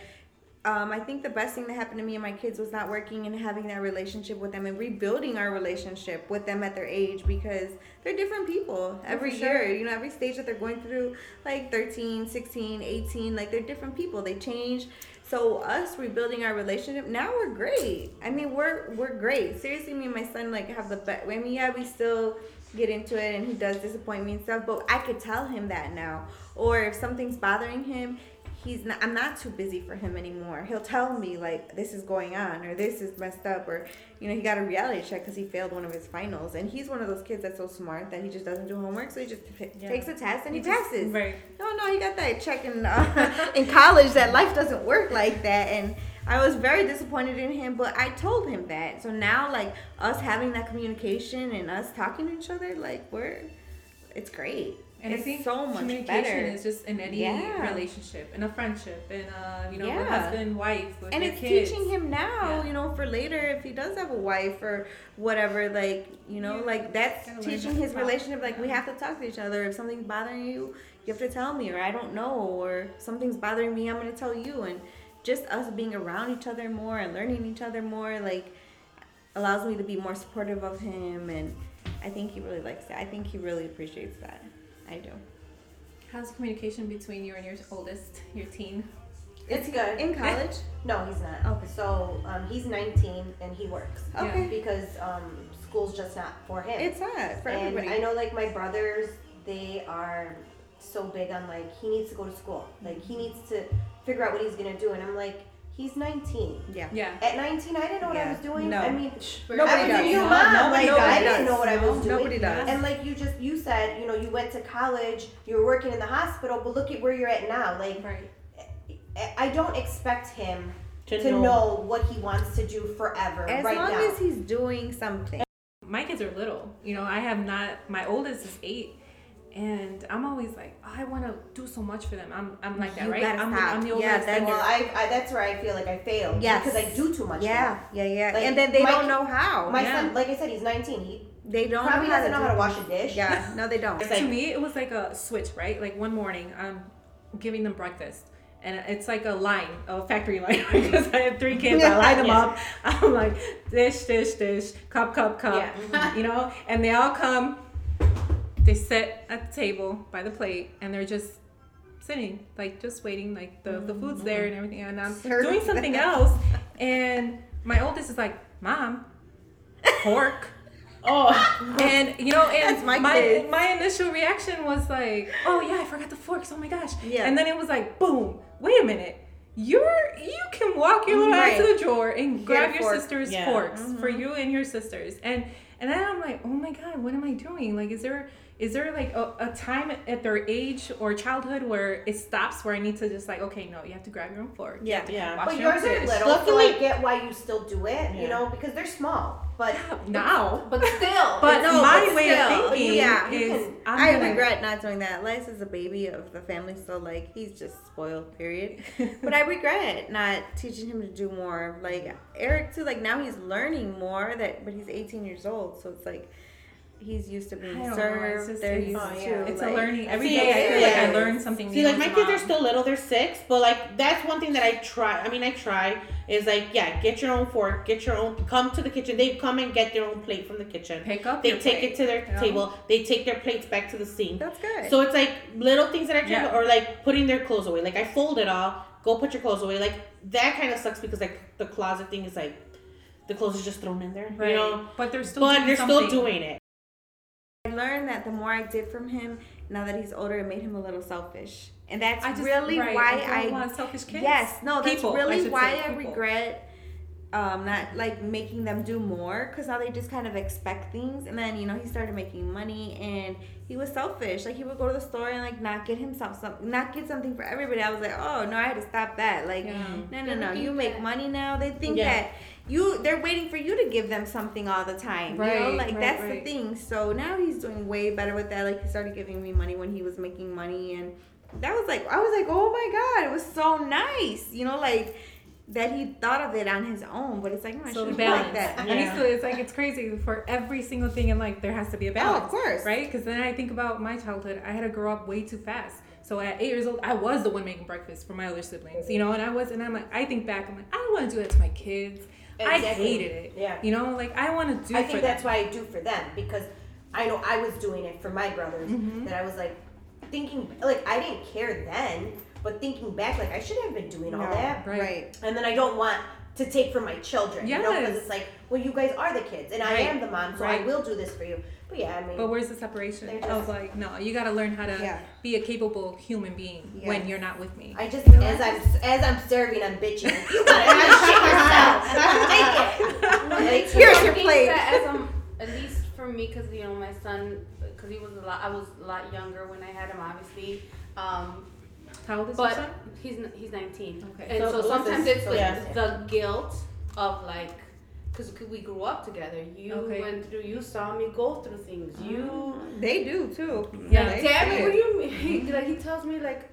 Speaker 5: um, I think the best thing that happened to me and my kids was not working and having that relationship with them and rebuilding our relationship with them at their age because they're different people every year. You know, every stage that they're going through, like 13, 16, 18, like they're different people. They change. So us rebuilding our relationship now we're great. I mean we're we're great. Seriously, me and my son like have the best. I mean yeah we still get into it and he does disappoint me and stuff, but I could tell him that now. Or if something's bothering him, he's not. I'm not too busy for him anymore. He'll tell me like this is going on or this is messed up or you know he got a reality check because he failed one of his finals and he's one of those kids that's so smart that he just doesn't do homework so he just t- takes a test and he, passes.
Speaker 4: right
Speaker 5: No, no, you got that check in uh, in college that life doesn't work like that, and I was very disappointed in him. But I told him that. So now, like us having that communication and us talking to each other, like we're, it's great.
Speaker 4: And
Speaker 5: it's
Speaker 4: i think
Speaker 5: so much
Speaker 4: communication
Speaker 5: better.
Speaker 4: is just in any
Speaker 5: Yeah.
Speaker 4: relationship in a friendship in a you know
Speaker 5: Yeah.
Speaker 4: husband wife with
Speaker 5: and it's
Speaker 4: kids.
Speaker 5: teaching him now,
Speaker 4: Yeah.
Speaker 5: you know, for later if he does have a wife or whatever, like you know,
Speaker 4: Yeah.
Speaker 5: like that's teaching his relationship. Like we have to talk to each other. If something's bothering you, you have to tell me, or I don't know, or something's bothering me, I'm gonna tell you. And just us being around each other more and learning each other more, like allows me to be more supportive of him, and I think he really likes that. I think he really appreciates that. I do.
Speaker 4: how's communication between you and your oldest your teen
Speaker 7: It's good.
Speaker 5: In college,
Speaker 7: No, he's not.
Speaker 5: Okay.
Speaker 7: So um, he's 19 and he works
Speaker 5: okay,
Speaker 7: because um, school's just not for him.
Speaker 5: it's not for
Speaker 7: and
Speaker 5: everybody.
Speaker 7: I know like my brothers, they are so big on like he needs to go to school. Like he needs to figure out what he's gonna do. And I'm like, he's 19.
Speaker 5: yeah.
Speaker 4: yeah
Speaker 7: At 19, I didn't know what I was doing.
Speaker 5: No.
Speaker 7: I mean,
Speaker 5: Nobody
Speaker 7: I was
Speaker 5: does.
Speaker 7: a new
Speaker 5: No,
Speaker 7: mom.
Speaker 5: nobody
Speaker 7: like, I
Speaker 5: does.
Speaker 7: didn't know what I was doing.
Speaker 5: Nobody does.
Speaker 7: And like you just you said, you know, you went to college, you were working in the hospital, but look at where you're at now. Like
Speaker 4: right
Speaker 7: I- I don't expect him
Speaker 3: To
Speaker 7: to,
Speaker 3: know.
Speaker 7: know. what he wants to do forever
Speaker 5: As
Speaker 7: right
Speaker 5: long
Speaker 7: now.
Speaker 5: as he's doing something.
Speaker 4: my kids are little you know i have not my oldest is eight and i'm always like oh, i want to do so much for them i'm, I'm like that
Speaker 5: You
Speaker 4: right I'm. I'm the
Speaker 5: Yeah,
Speaker 4: yeah,
Speaker 5: that's-
Speaker 7: well, I, I that's where I feel like I fail.
Speaker 5: Yes.
Speaker 7: because I do too much.
Speaker 5: Yeah, yeah, yeah.
Speaker 7: Like,
Speaker 5: and then they
Speaker 7: my-
Speaker 5: don't know how.
Speaker 7: My
Speaker 4: Yeah.
Speaker 7: son, like I said, he's 19. He
Speaker 5: they don't
Speaker 7: probably
Speaker 5: know how
Speaker 7: doesn't
Speaker 5: to
Speaker 7: know how to wash a dish.
Speaker 5: Yeah, no, they don't.
Speaker 3: It's
Speaker 4: to me it was like a switch right like one morning i'm giving them breakfast and it's like a line a factory line because i have three kids i line them
Speaker 3: Yeah.
Speaker 4: up i'm like dish dish dish cup cup cup
Speaker 7: Yeah.
Speaker 4: you know and they all come they sit at the table by the plate and they're just sitting, like just waiting, like the, the food's there
Speaker 5: Mm-hmm.
Speaker 4: and everything, and I'm
Speaker 5: Serve
Speaker 4: doing something
Speaker 5: that.
Speaker 4: else, and my oldest is like, "Mom, pork."
Speaker 3: Oh,
Speaker 4: And you know, and
Speaker 5: my
Speaker 4: my
Speaker 5: kids.
Speaker 4: my initial reaction was like, "Oh yeah, I forgot the forks. Oh my gosh!"
Speaker 5: Yeah.
Speaker 4: And then it was like, "Boom! Wait a minute. You're you can walk your little ass to the drawer and grab your
Speaker 5: fork.
Speaker 4: sister's
Speaker 3: Yeah.
Speaker 4: forks for you and your sisters." And and then I'm like, "Oh my god, what am I doing? Like, is there is there like a, a time at their age or childhood where it stops where I need to just like, okay, no, you have to grab your own fork. You have to
Speaker 3: Yeah.
Speaker 4: wash
Speaker 7: But
Speaker 4: your
Speaker 7: yours are
Speaker 4: dish."
Speaker 7: little, so
Speaker 3: Luckily-
Speaker 7: I get why you still do it.
Speaker 3: Yeah.
Speaker 7: You know, because they're small. But
Speaker 4: now.
Speaker 6: But still,
Speaker 4: But
Speaker 5: No,
Speaker 4: my
Speaker 5: but
Speaker 4: way
Speaker 5: still,
Speaker 4: of thinking
Speaker 5: yeah,
Speaker 7: you
Speaker 4: is
Speaker 7: can-
Speaker 4: I'm gonna-
Speaker 5: regret not doing that. Elias is a baby of the family, so like he's just spoiled, period. but I regret not teaching him to do more. Like Eric too, like now he's learning more that but he's 18 years old, so it's like he's used to being
Speaker 4: I don't know,
Speaker 5: served.
Speaker 4: it's just-
Speaker 5: They're
Speaker 4: it's-
Speaker 5: used
Speaker 7: oh,
Speaker 5: to.
Speaker 4: It's
Speaker 5: like,
Speaker 4: a learning every
Speaker 3: See,
Speaker 4: day. I feel like I learn something
Speaker 3: See,
Speaker 4: new.
Speaker 3: See, like my
Speaker 4: as a
Speaker 3: kids are still little, they're six, but like that's one thing that I try. I mean, I try is like, yeah, get your own fork, get your own. Come to the kitchen. They come and get their own plate from the kitchen.
Speaker 4: pick up.
Speaker 3: They
Speaker 4: your
Speaker 3: take
Speaker 4: plate,
Speaker 3: it to their
Speaker 4: you know?
Speaker 3: table. They take their plates back to the sink.
Speaker 5: That's good.
Speaker 3: So it's like little things that I try,
Speaker 4: Yeah.
Speaker 3: or like putting their clothes away. Like I fold it all. Go put your clothes away. Like that kind of sucks because like the closet thing is like the clothes is just thrown in there.
Speaker 4: Right.
Speaker 3: You know.
Speaker 4: But they're still.
Speaker 3: But
Speaker 4: doing
Speaker 3: they're
Speaker 4: something.
Speaker 3: still doing it.
Speaker 5: I learned that the more I did from him, now that he's older, it made him a little selfish, and that's
Speaker 4: I just
Speaker 5: really
Speaker 4: right,
Speaker 5: why I
Speaker 4: want selfish kids.
Speaker 5: Yes, no, that's
Speaker 4: People,
Speaker 5: really
Speaker 4: should
Speaker 5: why
Speaker 4: say,
Speaker 5: I regret um not like making them do more because now they just kind of expect things. And then you know he started making money and he was selfish. Like he would go to the store and like not get himself some not get something for everybody. I was like oh no i had to stop that. Like
Speaker 4: Yeah.
Speaker 5: no no no you make
Speaker 6: that-
Speaker 5: money now. They think
Speaker 3: Yeah.
Speaker 5: that you they're waiting for you to give them something all the time you know like
Speaker 4: right,
Speaker 5: that's
Speaker 4: right.
Speaker 5: the thing so now he's doing way better with that like he started giving me money when he was making money and that was like I was like, oh my god, it was so nice, you know, like that he thought of it on his own. But it's like, no, I
Speaker 4: So
Speaker 5: be like that.
Speaker 4: And it's, it's like it's crazy for every single thing in life. There has to be a
Speaker 5: Oh,
Speaker 4: balance.
Speaker 5: of course.
Speaker 4: right? Because then I think about my childhood. I had to grow up way too fast. So at eight years old, I was the one making breakfast for my other siblings, you know. And I was, and I'm like, I think back, I'm like, I don't want to do that to my kids. I hated it.
Speaker 7: Yeah.
Speaker 4: You know, like I want to do.
Speaker 7: I
Speaker 4: for
Speaker 7: think that's
Speaker 4: them.
Speaker 7: why I do for them because I know I was doing it for my brothers.
Speaker 4: Mm-hmm.
Speaker 7: That I was like thinking, like I didn't care then, but thinking back, like I should have been doing all
Speaker 5: No,
Speaker 7: that.
Speaker 4: Right.
Speaker 5: right.
Speaker 7: And then I don't want to take from my children, you know, because it's like, well, you guys are the kids, and I am the mom, so
Speaker 4: Right.
Speaker 7: I will do this for you. But yeah, I mean,
Speaker 4: But where's the separation?
Speaker 7: They're
Speaker 4: I
Speaker 7: just-
Speaker 4: was like, no, you got to learn how to
Speaker 5: Yeah.
Speaker 4: be a capable human being when you're not with me.
Speaker 7: I just as I'm as I'm serving, I'm bitching. You gotta have shit yourself. Take it. Like,
Speaker 5: Here's
Speaker 6: I
Speaker 5: your
Speaker 6: think
Speaker 5: plate.
Speaker 6: That as I'm, at least for me, because you know my son, because he was a lot, I was a lot younger when I had him, obviously. Um,
Speaker 4: How old is your son?
Speaker 6: he's he's 19.
Speaker 4: Okay.
Speaker 6: And
Speaker 3: So
Speaker 6: so, sometimes
Speaker 3: this-
Speaker 6: it's like
Speaker 3: yeah.
Speaker 6: the guilt of like, because we grew up together. You
Speaker 4: Okay.
Speaker 6: went through, you saw me go through things. You mm-hmm.
Speaker 5: They do too.
Speaker 4: Yeah.
Speaker 6: like, Dad, what do you mean? He, like he tells me like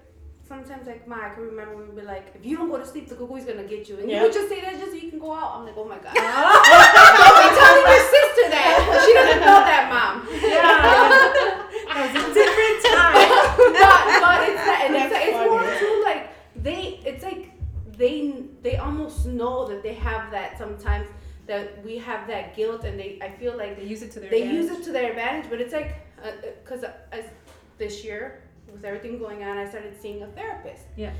Speaker 6: sometimes like Ma, I can remember we'd be like, if you don't go to sleep, the cuckoo's gonna get you, and
Speaker 3: Yeah.
Speaker 6: you would just say that just so you can go out. I'm like, oh my god. don't be telling your sister that. She doesn't know that, mom.
Speaker 4: That was a different time.
Speaker 6: but, but it's that, and it's, like, it's more too like they. It's like they they almost know that they have that sometimes that we have that guilt, and they I feel like
Speaker 4: They use it to their
Speaker 6: they
Speaker 4: advantage.
Speaker 6: use it to their advantage but it's like because uh, as this year with everything going on i started seeing a therapist
Speaker 4: Yeah.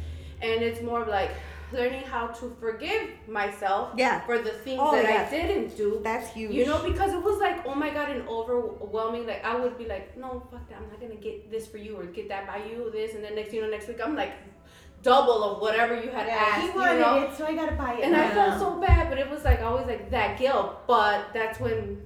Speaker 6: and it's more of like learning how to forgive myself
Speaker 5: Yeah.
Speaker 6: for the things
Speaker 5: Oh,
Speaker 6: that
Speaker 5: yeah.
Speaker 6: i didn't do
Speaker 5: That's huge.
Speaker 6: you know because it was like oh my god and overwhelming like i would be like no fuck that i'm not gonna get this for you or get that by you this and then next you know next week i'm like double of whatever you had
Speaker 7: Yeah,
Speaker 6: asked
Speaker 7: he
Speaker 6: you
Speaker 7: wanted
Speaker 6: know
Speaker 7: it, so I gotta buy it.
Speaker 6: and I
Speaker 4: Yeah.
Speaker 6: felt so bad, but it was like always like that guilt. But that's when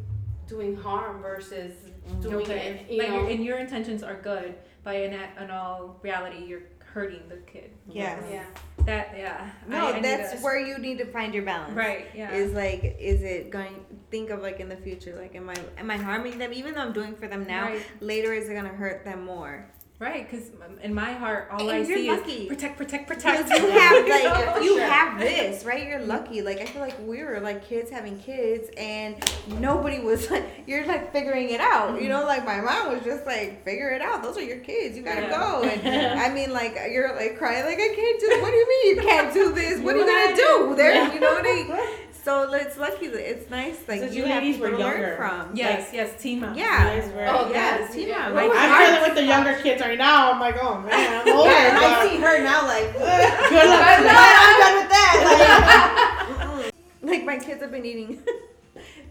Speaker 6: doing harm versus doing
Speaker 4: Okay.
Speaker 6: it. You
Speaker 4: like
Speaker 6: know,
Speaker 4: your, and your intentions are good, but in, in all reality, you're hurting the kid.
Speaker 5: Yes.
Speaker 6: yeah.
Speaker 4: That yeah.
Speaker 5: No,
Speaker 4: I- I
Speaker 5: that's
Speaker 4: to-
Speaker 5: where you need to find your balance.
Speaker 4: Right. Yeah.
Speaker 5: Is like, is it going? Think of like in the future, like, am I am I harming them? Even though I'm doing for them now,
Speaker 4: Right.
Speaker 5: later is it gonna hurt them more?
Speaker 4: Right. Because in my heart, all I
Speaker 5: And you're
Speaker 4: see
Speaker 5: lucky.
Speaker 4: is protect, protect,
Speaker 5: Because
Speaker 4: protect.
Speaker 5: you have like you have this, right? You're lucky. Like I feel like we were like kids having kids, and nobody was like you're like figuring it out. You know, like my mom was just like figure it out. Those are your kids. You gotta
Speaker 4: Yeah.
Speaker 5: go. And I mean, like you're like crying like I can't do. What do you mean you can't do this? What are you gonna do? There, you know what they. So it's lucky that it's nice. Like
Speaker 3: So
Speaker 5: you
Speaker 3: you
Speaker 5: have
Speaker 3: ladies were
Speaker 5: to learn
Speaker 3: younger.
Speaker 5: from.
Speaker 4: Yes, yes, team mom.
Speaker 5: Yeah.
Speaker 3: You guys were-
Speaker 6: Oh,
Speaker 5: yeah,
Speaker 6: yes,
Speaker 5: team. Like,
Speaker 3: I'm dealing with the younger kids right now. I'm like, oh man, I'm older.
Speaker 7: Yeah, I see her now like,
Speaker 3: Good luck.
Speaker 7: I'm done. I'm done with that.
Speaker 5: Like my kids have been eating.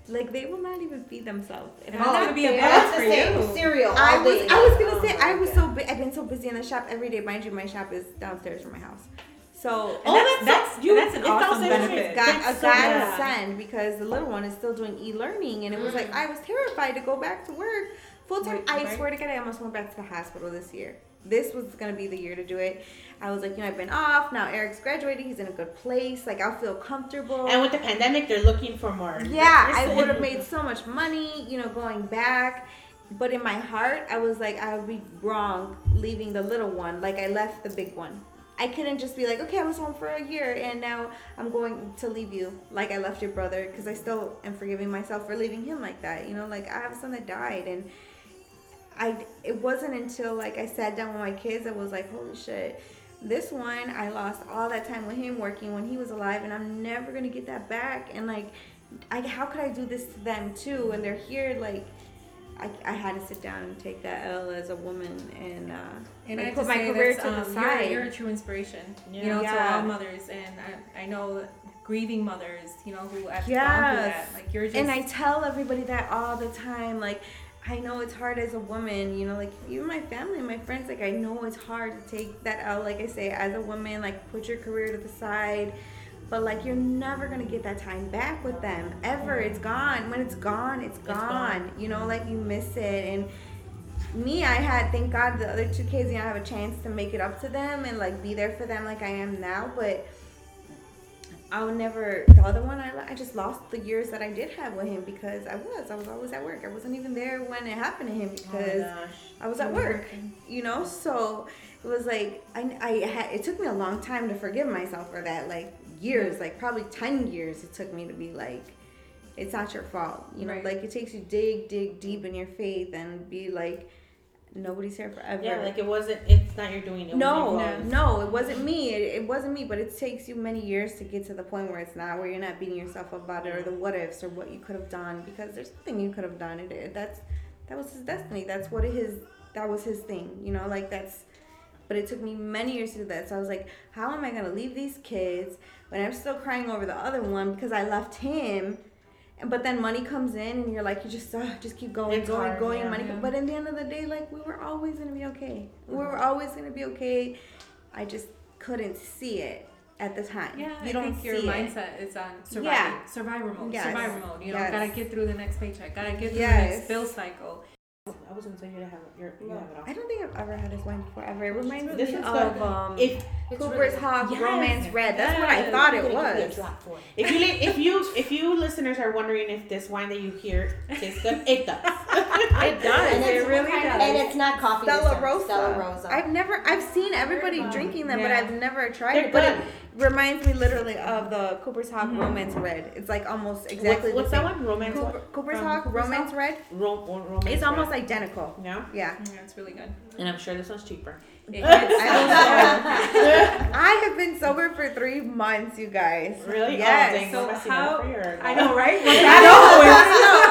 Speaker 5: like they will not even feed themselves.
Speaker 4: And
Speaker 5: I'm
Speaker 4: it's
Speaker 5: not
Speaker 4: gonna be a
Speaker 7: That's
Speaker 4: for you.
Speaker 7: Cereal.
Speaker 5: I was. I was gonna
Speaker 7: Oh
Speaker 5: say I was so bu- I've been so busy in the shop every day. Mind you, my shop is downstairs from my house. So
Speaker 3: Oh,
Speaker 4: that's-
Speaker 3: that's,
Speaker 4: that's-
Speaker 3: you.
Speaker 4: that's an
Speaker 3: it sounds
Speaker 4: awesome
Speaker 3: interesting.
Speaker 4: benefit.
Speaker 5: got
Speaker 3: That's
Speaker 5: a
Speaker 3: so good.
Speaker 5: godsend because the little one is still doing e-learning and it was like mm. I was terrified to go back to work full time. I
Speaker 4: right.
Speaker 5: swear to God, I almost went back to the hospital this year. This was gonna be the year to do it. I was like, you know, I've been off. Now Eric's graduated. He's in a good place. Like I'll feel comfortable.
Speaker 3: And with the pandemic, they're looking for more.
Speaker 5: Yeah, I would have made so much money, you know, going back. But in my heart, I was like, I would be wrong leaving the little one. Like I left the big one. I couldn't just be like, okay, I was home for a year and now I'm going to leave you like I left your brother because I still am forgiving myself for leaving him like that. You know, like I have a son that died and I it wasn't until like I sat down with my kids I was like, holy shit. This one I lost all that time with him working when he was alive and I'm never gonna get that back and like I how could I do this to them too and they're here like I, I had to sit down and take that L as a woman and uh
Speaker 4: And
Speaker 5: like,
Speaker 4: I
Speaker 5: put my career to the
Speaker 4: um,
Speaker 5: side.
Speaker 4: You're, you're a true inspiration.
Speaker 3: Yeah.
Speaker 4: You know, to all mothers, and I, I know grieving mothers, you know, who have gone through that. Like you're just.
Speaker 5: and I tell everybody that all the time. Like, I know it's hard as a woman, you know, like even my family, my friends, like I know it's hard to take that out. Like I say, as a woman, like put your career to the side. But like you're never gonna get that time back with them ever. It's gone. When it's gone, it's gone.
Speaker 3: gone.
Speaker 5: You know, like you miss it. And me, I had thank God the other two kids, you know, I have a chance to make it up to them and like be there for them like I am now. But I would never. The other one, I, I just lost the years that I did have with him because I was. I was always at work. I wasn't even there when it happened to him
Speaker 3: Oh
Speaker 5: because
Speaker 3: gosh.
Speaker 5: I was at work. You know, so it was like I, I had. It took me a long time to forgive myself for that. Like years, like probably ten years. It took me to be like, it's not your fault. You know,
Speaker 4: Right.
Speaker 5: like it takes you dig, dig deep in your faith and be like, nobody's here forever.
Speaker 3: Yeah, like it wasn't. It's not your doing. It
Speaker 5: No,
Speaker 3: was
Speaker 5: no, it wasn't me. It, it wasn't me, but it takes you many years to get to the point where it's not, where you're not beating yourself up about it or the what ifs or what you could have done because there's nothing you could have done. It, it that's that was his destiny. That's what his that was his thing. You know, like that's. But it took me many years to do that. So I was like, how am I gonna leave these kids when I'm still crying over the other one because I left him. And But then money comes in, and you're like, you just uh, just keep going,
Speaker 3: It's
Speaker 5: going,
Speaker 3: hard,
Speaker 5: going.
Speaker 3: yeah.
Speaker 5: money,
Speaker 4: Yeah.
Speaker 5: but in the end of the day, like we were always gonna be okay. We were always gonna be okay. I just couldn't see it at the time.
Speaker 4: Yeah,
Speaker 5: you
Speaker 4: I
Speaker 5: don't
Speaker 4: think your
Speaker 5: see it.
Speaker 4: mindset is on
Speaker 5: Yeah.
Speaker 4: survivor mode,
Speaker 5: Yes.
Speaker 4: survivor mode. You know,
Speaker 5: Yes.
Speaker 4: gotta get through the next paycheck, gotta get through the next bill cycle.
Speaker 3: I wasn't saying you to have it. You're, have it all.
Speaker 5: I don't think I've ever had this wine before ever. It reminds
Speaker 3: This
Speaker 5: me of
Speaker 3: good.
Speaker 5: um,
Speaker 3: If
Speaker 5: Cooper's Hawk
Speaker 3: Yes.
Speaker 5: Romance Red. That's what I thought it
Speaker 3: Give me a
Speaker 5: was.
Speaker 3: it. If you if you if you listeners are wondering if this wine that you hear tastes good, it does.
Speaker 5: It does.
Speaker 7: And
Speaker 5: It
Speaker 7: it's-
Speaker 5: really does.
Speaker 7: And it's not coffee. this
Speaker 5: Stella
Speaker 7: time.
Speaker 5: Rosa.
Speaker 7: Stella Rosa.
Speaker 5: I've never, I've seen everybody drinking them, but I've never tried
Speaker 3: They're
Speaker 5: it. But it reminds me literally of the Cooper's Hawk Romance Red. It's like almost exactly
Speaker 3: what's, what's
Speaker 5: the
Speaker 3: that one? Romance.
Speaker 5: Cooper. Cooper's
Speaker 3: From
Speaker 5: Hawk
Speaker 3: Cooper's
Speaker 5: Romance
Speaker 3: Hawk?
Speaker 5: Red.
Speaker 3: Ro- ro- romance.
Speaker 5: It's almost
Speaker 3: red.
Speaker 5: identical.
Speaker 3: Yeah,
Speaker 5: Yeah.
Speaker 4: Mm, yeah, it's really good.
Speaker 3: and I'm sure this one's cheaper.
Speaker 4: It
Speaker 5: I I have been sober for three months, you guys.
Speaker 3: Really?
Speaker 5: Oh, yes.
Speaker 3: Oh, dang,
Speaker 4: So
Speaker 3: I'm
Speaker 4: how-
Speaker 3: up.
Speaker 4: I know, right?
Speaker 5: I know.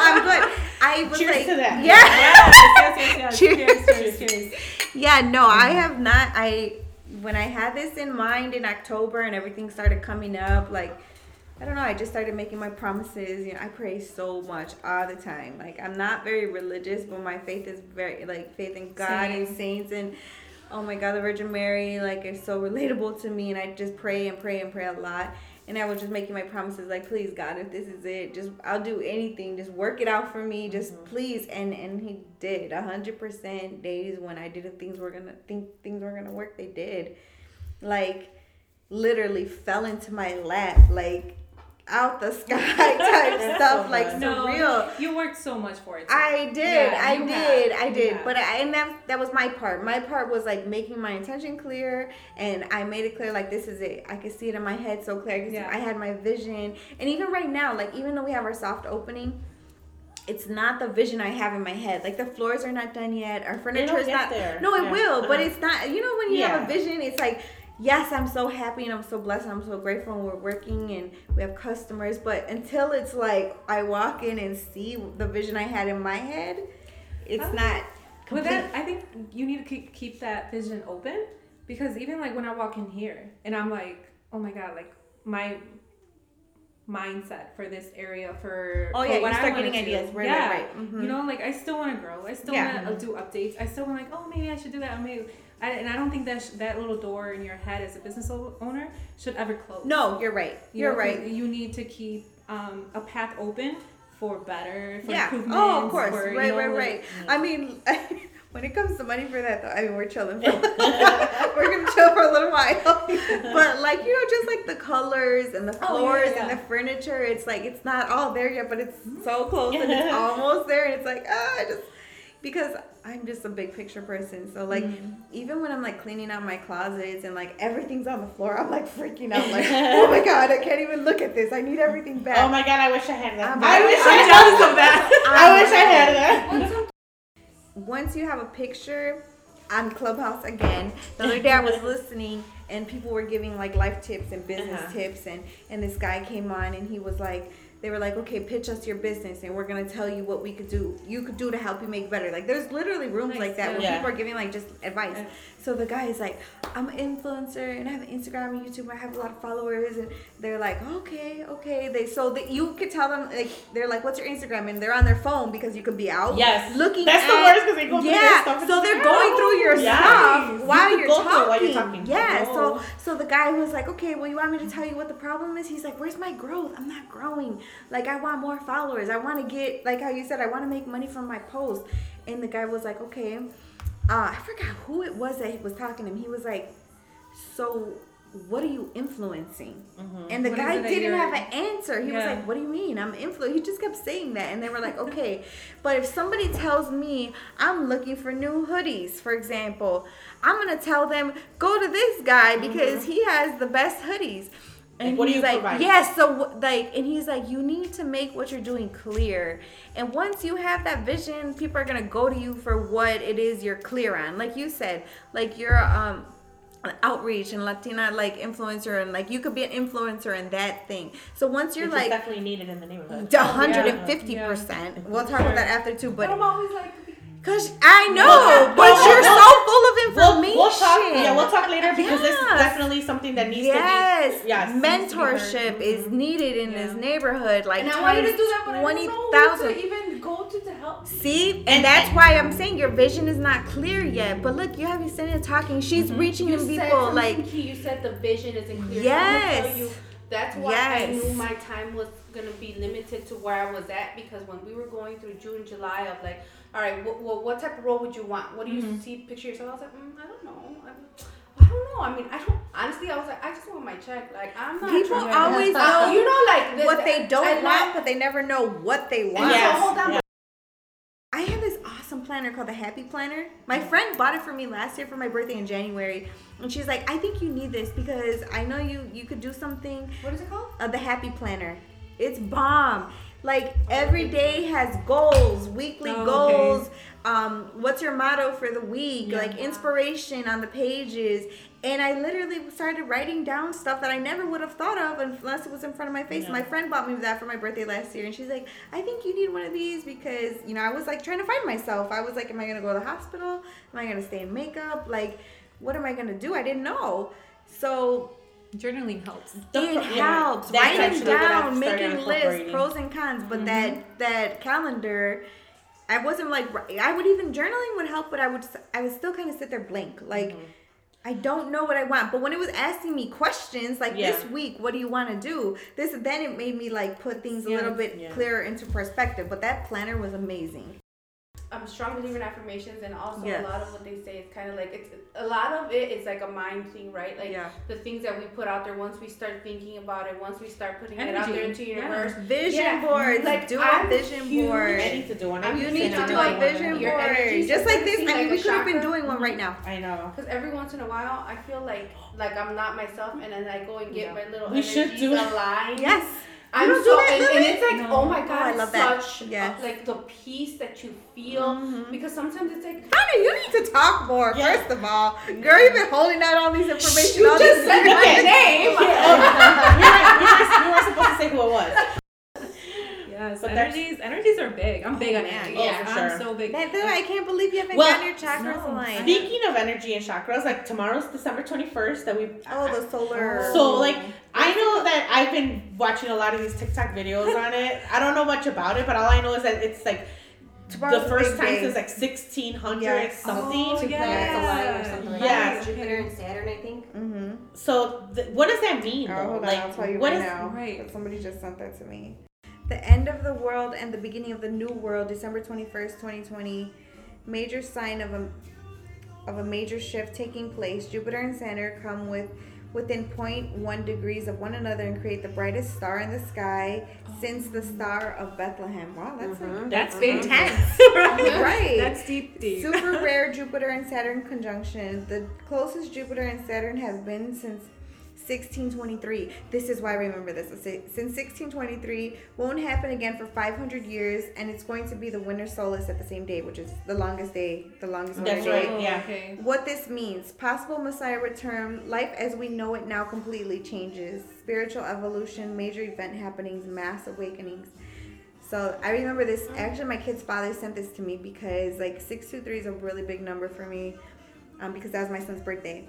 Speaker 5: I'm good. I was
Speaker 3: Cheers
Speaker 5: like,
Speaker 3: to that.
Speaker 5: Yeah.
Speaker 4: yes, yes, yes.
Speaker 5: Cheers.
Speaker 4: Cheers, cheers, cheers.
Speaker 5: Yeah, no, I have not. I when I had this in mind in October and everything started coming up, like I don't know, I just started making my promises. You know, I pray so much all the time. Like I'm not very religious, but my faith is very like faith in God and saints and oh my God, the Virgin Mary, like it's so relatable to me, and I just pray and pray and pray a lot. And I was just making my promises, like, please, God, if this is it, just I'll do anything. Just work it out for me, just mm-hmm. please. And and He did. Hundred percent days when I didn't things were gonna think things were gonna work, they did. Like, literally fell into my lap, like out the sky type stuff,
Speaker 3: so
Speaker 5: like
Speaker 3: good.
Speaker 4: No,
Speaker 5: surreal.
Speaker 4: you worked so much for it. too.
Speaker 5: I did,
Speaker 4: Yeah,
Speaker 5: I
Speaker 4: you
Speaker 5: did,
Speaker 4: have,
Speaker 5: I
Speaker 4: you
Speaker 5: did. But I, and that that was my part. My part was like making my intention clear, and I made it clear like this is it. I could see it in my head so clear. I,
Speaker 4: Yeah.
Speaker 5: I had my vision, and even right now, like even though we have our soft opening. It's not the vision I have in my head. Like the floors are not done yet. Our furniture is not.
Speaker 3: there.
Speaker 5: No, it
Speaker 3: Yeah.
Speaker 5: will, but
Speaker 3: Uh-huh.
Speaker 5: it's not. You know when you have a vision, it's like yes, I'm so happy and I'm so blessed and I'm so grateful and we're working and we have customers. But until it's like I walk in and see the vision I had in my head, it's not.
Speaker 4: With
Speaker 5: complete.
Speaker 4: that, I think you need to keep, keep that vision open because even like when I walk in here and I'm like, oh my god, like my mindset for this area for
Speaker 5: Oh, yeah, you
Speaker 4: what I
Speaker 5: start getting ideas. Right, right,
Speaker 4: yeah.
Speaker 5: right. Mhm.
Speaker 4: You know, like I still want to grow. I still
Speaker 5: Yeah.
Speaker 4: want to do updates. I still want like, oh, maybe I should do that. Or maybe, I, and I don't think that sh- that little door in your head as a business o- owner should ever close.
Speaker 5: No, you're right.
Speaker 4: You
Speaker 5: You're
Speaker 4: know,
Speaker 5: right.
Speaker 4: You need to keep um, a path open for better, for
Speaker 5: Yeah.
Speaker 4: improvements.
Speaker 5: Oh, of course.
Speaker 4: for,
Speaker 5: right,
Speaker 4: know,
Speaker 5: right,
Speaker 4: like-
Speaker 5: right. I mean, when it comes to money for that, though, I mean, we're chilling. For, we're gonna chill for a little while. but like you know, just like the colors and the
Speaker 4: Oh, yeah,
Speaker 5: floors
Speaker 4: yeah,
Speaker 5: and the furniture, it's like it's not all there yet, but it's so close and it's almost there, and it's like ah, I just because I'm just a big picture person. So like
Speaker 4: Mm-hmm.
Speaker 5: even when I'm like cleaning out my closets and like everything's on the floor, I'm like freaking out. Like oh my god, I can't even look at this. I need everything back.
Speaker 3: Oh my god, I wish I had that.
Speaker 5: I'm-
Speaker 3: I wish I
Speaker 4: I'm
Speaker 3: had
Speaker 4: of that.
Speaker 3: I wish I had that.
Speaker 5: once you have a picture on Clubhouse again, the other day I was listening and people were giving like life tips and business
Speaker 3: Uh-huh.
Speaker 5: tips and and this guy came on and he was like they were like okay pitch us your business and we're gonna tell you what we could do you could do to help you make better like there's literally rooms
Speaker 4: Nice,
Speaker 5: like that where
Speaker 3: yeah.
Speaker 5: people are giving like just advice
Speaker 4: Yeah.
Speaker 5: so the guy is like i'm an influencer and i have instagram and youtube i have a lot of followers and they're like okay okay they so that you could tell them like they're like what's your instagram and they're on their phone because you could be out
Speaker 3: Yes.
Speaker 5: looking at.
Speaker 3: That's the
Speaker 5: at-
Speaker 3: worst 'cause they go through
Speaker 5: yeah
Speaker 3: their stuff
Speaker 5: so they're
Speaker 3: like,
Speaker 5: going oh, through your
Speaker 3: yes.
Speaker 5: stuff
Speaker 3: You
Speaker 5: while
Speaker 3: could
Speaker 5: you're,
Speaker 3: go
Speaker 5: talking.
Speaker 3: while you're talking.
Speaker 5: yeah so
Speaker 3: Oh.
Speaker 5: so the guy was like okay well you want me to tell you what the problem is he's like where's my growth i'm not growing like i want more followers. I want to get like how you said i want to make money from my post. And the guy was like okay. Uh, i forgot who it was that he was talking to him. He was like so what are you influencing? And the
Speaker 4: What
Speaker 5: guy didn't have an answer. He was like what do you mean? I'm influ he just kept saying that. And they were like okay. But if somebody tells me i'm looking for new hoodies for example i'm gonna tell them go to this guy because he has the best hoodies and
Speaker 3: Like, what do
Speaker 5: he's
Speaker 3: you
Speaker 5: like,
Speaker 3: provide?
Speaker 5: yes, so like, and he's like, you need to make what you're doing clear. And once you have that vision, people are gonna go to you for what it is you're clear on. Like you said, like you're um an outreach and Latina like influencer, and like you could be an influencer in that thing. So once you're
Speaker 3: Which
Speaker 5: like
Speaker 3: definitely needed in the neighborhood.
Speaker 5: a hundred and fifty percent, we'll talk about that after too. But
Speaker 6: I'm always like,
Speaker 5: cause I know,
Speaker 3: Well,
Speaker 5: but
Speaker 3: well,
Speaker 5: you're
Speaker 3: well,
Speaker 5: so full of information.
Speaker 3: we'll talk. Yeah, we'll talk later because it's
Speaker 5: Yes.
Speaker 3: definitely something that needs
Speaker 5: Yes,
Speaker 3: to be. Yes, needs to be
Speaker 5: mentorship is mm-hmm. needed in this neighborhood. Like
Speaker 6: and I wanted to do that, but I
Speaker 5: twenty
Speaker 6: don't know who to even go to to help.
Speaker 5: See, and that's why I'm saying your vision is not clear yet. But look, you have and talking. She's mm-hmm. reaching
Speaker 6: You
Speaker 5: people like
Speaker 6: key. You said the vision isn't clear.
Speaker 5: Yes.
Speaker 6: So that's why I knew my time was gonna be limited to where I was at because when we were going through June, July of like, all right, what, what, what type of role would you want? What do you see? Picture yourself. I was like, mm, I don't know. I, I don't know. I mean, I don't. Honestly, I was like, I just want my check. Like, I'm not.
Speaker 5: people
Speaker 6: trying-
Speaker 5: always
Speaker 6: Uh,
Speaker 5: know
Speaker 6: you know, like the-
Speaker 5: what they don't
Speaker 6: I
Speaker 5: want,
Speaker 6: like-
Speaker 5: but they never know what they
Speaker 6: And
Speaker 5: want.
Speaker 6: so,
Speaker 3: Yes.
Speaker 6: hold on,
Speaker 3: Yeah.
Speaker 5: I have this awesome planner called the Happy Planner. My friend bought it for me last year for my birthday in January, and she's like, "I think you need this because I know you you could do something."
Speaker 6: What is it called?
Speaker 5: Uh, the Happy Planner. It's bomb. Like every day has goals, weekly
Speaker 4: Oh,
Speaker 5: goals. Um, what's your motto for the week?
Speaker 4: Yeah.
Speaker 5: Like inspiration on the pages. And I literally started writing down stuff that I never would have thought of unless it was in front of my face.
Speaker 3: Yeah.
Speaker 5: My friend bought me that for my birthday last year, and she's like, "I think you need one of these because you know I was like trying to find myself. I was like, am I gonna go to the hospital? Am I gonna stay in makeup? Like, what am I gonna do? I didn't know. So
Speaker 4: Journaling helps.
Speaker 3: The
Speaker 5: it
Speaker 3: yeah,
Speaker 5: helps writing
Speaker 3: actually what I've
Speaker 5: down making lists pros and cons but that mm-hmm. that calendar i wasn't like i would even journaling would help but i would i would still kind of sit there blank like mm-hmm. I don't know what I want, but when it was asking me questions like
Speaker 3: Yeah.
Speaker 5: this week, what do you want to do? This then it made me like put things a little bit
Speaker 3: Yeah.
Speaker 5: clearer into perspective. But that planner was amazing.
Speaker 6: I'm a strong believer in affirmations, and also
Speaker 5: Yes.
Speaker 6: a lot of what they say is kind of like it's a lot of it is like a mind thing, right? Like
Speaker 5: Yeah.
Speaker 6: the things that we put out there. Once we start thinking about it, once we start putting it out there into
Speaker 4: Yeah.
Speaker 6: universe,
Speaker 5: Vision
Speaker 6: Yeah.
Speaker 5: boards,
Speaker 6: Like,
Speaker 5: do
Speaker 6: I'm
Speaker 5: a vision
Speaker 6: huge-
Speaker 5: board.
Speaker 3: I need to do one. I
Speaker 6: You
Speaker 5: You need to do
Speaker 3: doing
Speaker 5: a vision board,
Speaker 6: energy
Speaker 5: just like this. I mean,
Speaker 6: like
Speaker 5: we
Speaker 6: a
Speaker 5: could have been doing one right now.
Speaker 3: I know.
Speaker 6: because every once in a while I feel like like I'm not myself, and then I go and get
Speaker 3: Yeah.
Speaker 6: my little
Speaker 3: We should
Speaker 6: energies
Speaker 3: do-
Speaker 6: aligned.
Speaker 5: Yes.
Speaker 6: I'm
Speaker 5: don't
Speaker 6: so
Speaker 5: do that,
Speaker 6: and, and it's like
Speaker 4: No.
Speaker 6: oh my god,
Speaker 5: I
Speaker 6: it's
Speaker 5: love that.
Speaker 6: such
Speaker 5: Yes.
Speaker 6: uh, like the peace that you feel because sometimes it's like
Speaker 5: Honey, you need to talk more.
Speaker 3: Yeah.
Speaker 5: First of all, girl, you've been holding out all these information.
Speaker 6: you
Speaker 5: all
Speaker 6: just
Speaker 5: this
Speaker 6: said
Speaker 5: time.
Speaker 6: my name.
Speaker 3: we, weren't, weren't, we weren't supposed to say who it was.
Speaker 4: Yes,
Speaker 3: But
Speaker 4: energies. Energies are big. I'm big on
Speaker 5: man.
Speaker 4: energies.
Speaker 3: Oh, for
Speaker 4: I'm so big.
Speaker 5: That, dude, I can't believe you haven't
Speaker 3: Well,
Speaker 5: gotten your chakras
Speaker 4: no.
Speaker 5: aligned.
Speaker 3: Speaking of energy and chakras, like tomorrow's December 21st that we.
Speaker 5: Oh, the solar.
Speaker 3: So like I know that I've been watching a lot of these TikTok videos on it. I don't know much about it, but all I know is that it's like
Speaker 5: Tomorrow's
Speaker 3: the first time since like 1600
Speaker 5: Yes.
Speaker 3: something.
Speaker 4: Oh,
Speaker 7: Two planets aligned or something like
Speaker 3: Yeah.
Speaker 7: that. Jupiter and Saturn, I think.
Speaker 5: Mm-hmm.
Speaker 3: So th- what does that mean?
Speaker 5: Oh,
Speaker 3: though?
Speaker 5: hold on,
Speaker 3: like
Speaker 5: I'll tell you
Speaker 3: what
Speaker 5: right
Speaker 3: is-
Speaker 5: now.
Speaker 4: Right.
Speaker 5: But Somebody just sent that to me. The end of the world and the beginning of the new world, December twenty first, twenty twenty. Major sign of a of a major shift taking place. Jupiter and Saturn come with within 0.1 degrees of one another and create the brightest star in the sky since the star of Bethlehem. Wow, that's like mm-hmm.
Speaker 4: That's
Speaker 3: big.
Speaker 5: intense. right.
Speaker 4: That's deep, deep.
Speaker 5: Super rare Jupiter and Saturn conjunction. The closest Jupiter and Saturn have been since 1623. This is why I remember this. Since 1623, won't happen again for 500 years, and it's going to be the winter solstice at the same day, which is the longest day, the longest winter
Speaker 3: That's
Speaker 5: day.
Speaker 3: right. Yeah.
Speaker 4: Okay.
Speaker 5: What this means possible Messiah return, life as we know it now completely changes. Spiritual evolution, major event happenings, mass awakenings. So I remember this. Actually, my kid's father sent this to me because like six two three is a really big number for me, um, because that was my son's birthday.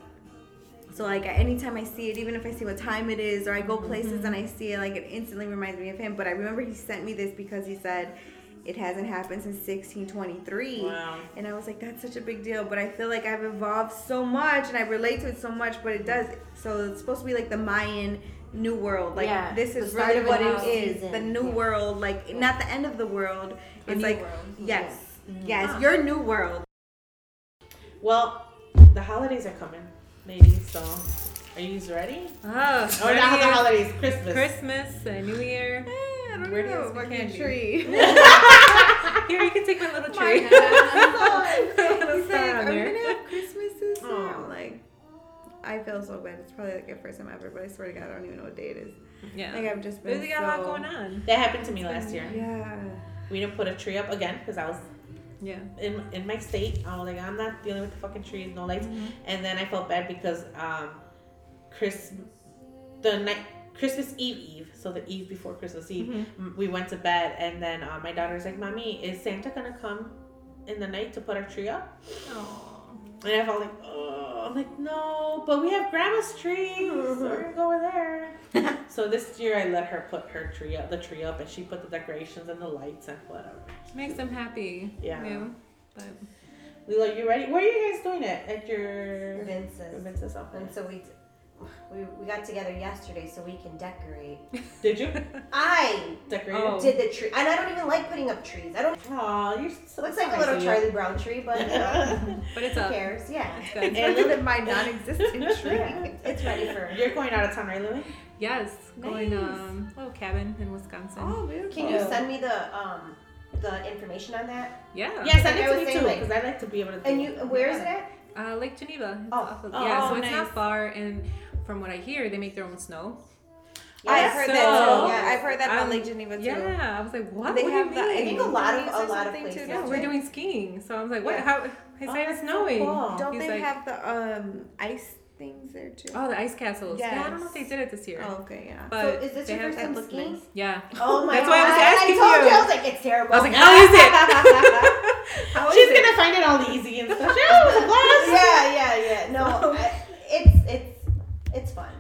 Speaker 5: So like anytime I see it, even if I see what time it is, or I go places and I see it, like it instantly reminds me of him. But I remember he sent me this because he said it hasn't happened since 1623.
Speaker 3: Wow.
Speaker 5: And I was like, that's such a big deal. But I feel like I've evolved so much and I relate to it so much, but it does. So it's supposed to be like the Mayan new world. Like,
Speaker 7: Yeah,
Speaker 5: this is
Speaker 7: start
Speaker 5: really
Speaker 7: of
Speaker 5: what it is.
Speaker 7: season.
Speaker 5: The new
Speaker 7: Yeah.
Speaker 5: world. Like, not the end of the world.
Speaker 4: A
Speaker 5: It's like,
Speaker 4: world.
Speaker 5: yes.
Speaker 7: Mm-hmm.
Speaker 5: Yes, your new world.
Speaker 3: Well, the holidays are coming, ladies. So are you ready?
Speaker 4: Ah,
Speaker 3: Or not the holidays, Christmas.
Speaker 4: Christmas and New Year.
Speaker 5: I don't
Speaker 4: Where do you
Speaker 5: know.
Speaker 4: get some
Speaker 5: Fucking
Speaker 4: candy?
Speaker 5: tree.
Speaker 4: Here, you can take my little tree.
Speaker 5: He's
Speaker 4: little
Speaker 5: like,
Speaker 4: star on
Speaker 5: are we
Speaker 4: there.
Speaker 5: gonna have Christmas this year? I'm like, I feel so bad. It's probably like the first time ever, but I swear to God, I don't even know what day it is.
Speaker 4: Yeah.
Speaker 5: Like I've just been
Speaker 4: There's got a lot going on.
Speaker 3: That happened to me last year.
Speaker 5: Yeah.
Speaker 3: We didn't put a tree up again because I was
Speaker 4: Yeah.
Speaker 3: in in my state. I was like, I'm not dealing with the fucking trees, no lights. And then I felt bad because um, Chris, the night Christmas Eve Eve, so the Eve before Christmas Eve, m- we went to bed, and then uh, my daughter's like, "Mommy, is Santa gonna come in the night to put our tree up?" And I felt like, oh, I'm like, no, but we have grandma's tree, so mm-hmm. we're gonna go over there. so this year I let her put her tree up, the tree up, and she put the decorations and the lights and whatever.
Speaker 4: Makes them happy.
Speaker 3: Yeah.
Speaker 4: Yeah. But
Speaker 3: Lila, you ready? Where are you guys doing it? At your
Speaker 7: Vince's.
Speaker 3: Vince's office.
Speaker 7: And so we, we we got together yesterday so we can decorate.
Speaker 3: Did you
Speaker 7: I
Speaker 3: decorate?
Speaker 4: Oh.
Speaker 7: did the tree, and I don't even like putting up trees. I don't.
Speaker 3: Aw, you're so
Speaker 7: Looks like a little
Speaker 3: of you.
Speaker 7: Charlie Brown tree, but you know,
Speaker 4: but it's
Speaker 7: who
Speaker 4: up.
Speaker 7: cares? Yeah,
Speaker 4: It's good.
Speaker 3: And
Speaker 5: Other than my non-existent tree.
Speaker 7: yeah, it's ready for.
Speaker 3: You're going out of town, right, Lily?
Speaker 4: Yes. Going
Speaker 5: Nice.
Speaker 4: um little cabin in Wisconsin.
Speaker 5: Oh, beautiful.
Speaker 7: Can you send me the um the information on that?
Speaker 4: Yeah.
Speaker 3: Yeah, send
Speaker 7: Like
Speaker 3: it
Speaker 7: I
Speaker 3: to me
Speaker 7: saying,
Speaker 3: too,
Speaker 7: like-
Speaker 3: because I like to be able to.
Speaker 7: And
Speaker 3: do-
Speaker 7: you, where is it at?
Speaker 4: Uh, Lake Geneva. It's
Speaker 7: Oh.
Speaker 4: off of,
Speaker 3: Oh,
Speaker 4: yeah, so it's
Speaker 5: nice.
Speaker 4: not far. And from what I hear, they make their own snow.
Speaker 5: I've heard
Speaker 4: So-
Speaker 5: that too.
Speaker 7: Yes.
Speaker 5: I've heard that about
Speaker 4: Um,
Speaker 5: Lake Geneva too.
Speaker 4: Yeah, I was like, what?
Speaker 5: They
Speaker 4: what
Speaker 5: have
Speaker 4: do
Speaker 5: the.
Speaker 4: you mean?
Speaker 7: I think a lot of-
Speaker 5: Movies
Speaker 7: a lot of
Speaker 5: too,
Speaker 7: places.
Speaker 4: Yeah, we're doing skiing. So I was like, what?
Speaker 7: Yeah.
Speaker 4: How? He said it's
Speaker 3: that's so
Speaker 4: snowing.
Speaker 3: cool.
Speaker 5: Don't
Speaker 4: He's
Speaker 5: they
Speaker 4: like-
Speaker 5: have the um ice things there too?
Speaker 4: Oh, the ice castles. Yeah, I don't know if they did it this year.
Speaker 5: Oh, okay, yeah.
Speaker 4: But
Speaker 7: So is this
Speaker 4: they
Speaker 7: your first time
Speaker 5: that look
Speaker 7: skiing?
Speaker 5: nice.
Speaker 4: Yeah.
Speaker 7: Oh my
Speaker 4: That's
Speaker 7: god!
Speaker 4: why I was asking
Speaker 7: I told
Speaker 4: you.
Speaker 7: you. I was like, it's terrible.
Speaker 4: I was like, how is it?
Speaker 5: How is
Speaker 3: She's
Speaker 5: it?
Speaker 3: gonna find it all easy and stuff. She was a blast.
Speaker 7: yeah, yeah, yeah. No, I, it's it's it's fun.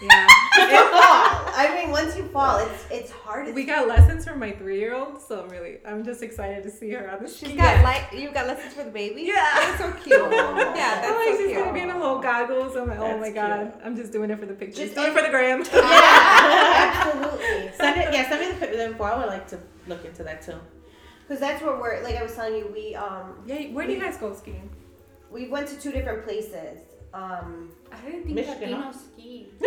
Speaker 4: yeah.
Speaker 7: You fall. I mean, once you fall, it's it's hard.
Speaker 4: We got lessons from my three-year-old, so I'm really, I'm just excited to see her on the
Speaker 5: She's
Speaker 4: ski.
Speaker 5: got like you got lessons for the baby.
Speaker 4: Yeah.
Speaker 5: that's so cute. yeah, that's
Speaker 4: I'm like,
Speaker 5: so
Speaker 4: she's
Speaker 5: cute.
Speaker 4: gonna be in a little goggles. I'm like, oh
Speaker 3: That's
Speaker 4: my god,
Speaker 3: cute.
Speaker 4: I'm just doing it for the pictures,
Speaker 7: Just
Speaker 4: doing it for the gram.
Speaker 7: Yeah, absolutely.
Speaker 3: Send it. Yeah, send me the, the info. I would like to look into that too.
Speaker 7: Because that's where we're. Like I was telling you, we um
Speaker 4: yeah, where do you guys go skiing?
Speaker 7: we went to two different places. Um,
Speaker 6: I didn't think
Speaker 3: Michigan,
Speaker 6: Latino
Speaker 3: huh?
Speaker 6: ski.
Speaker 4: we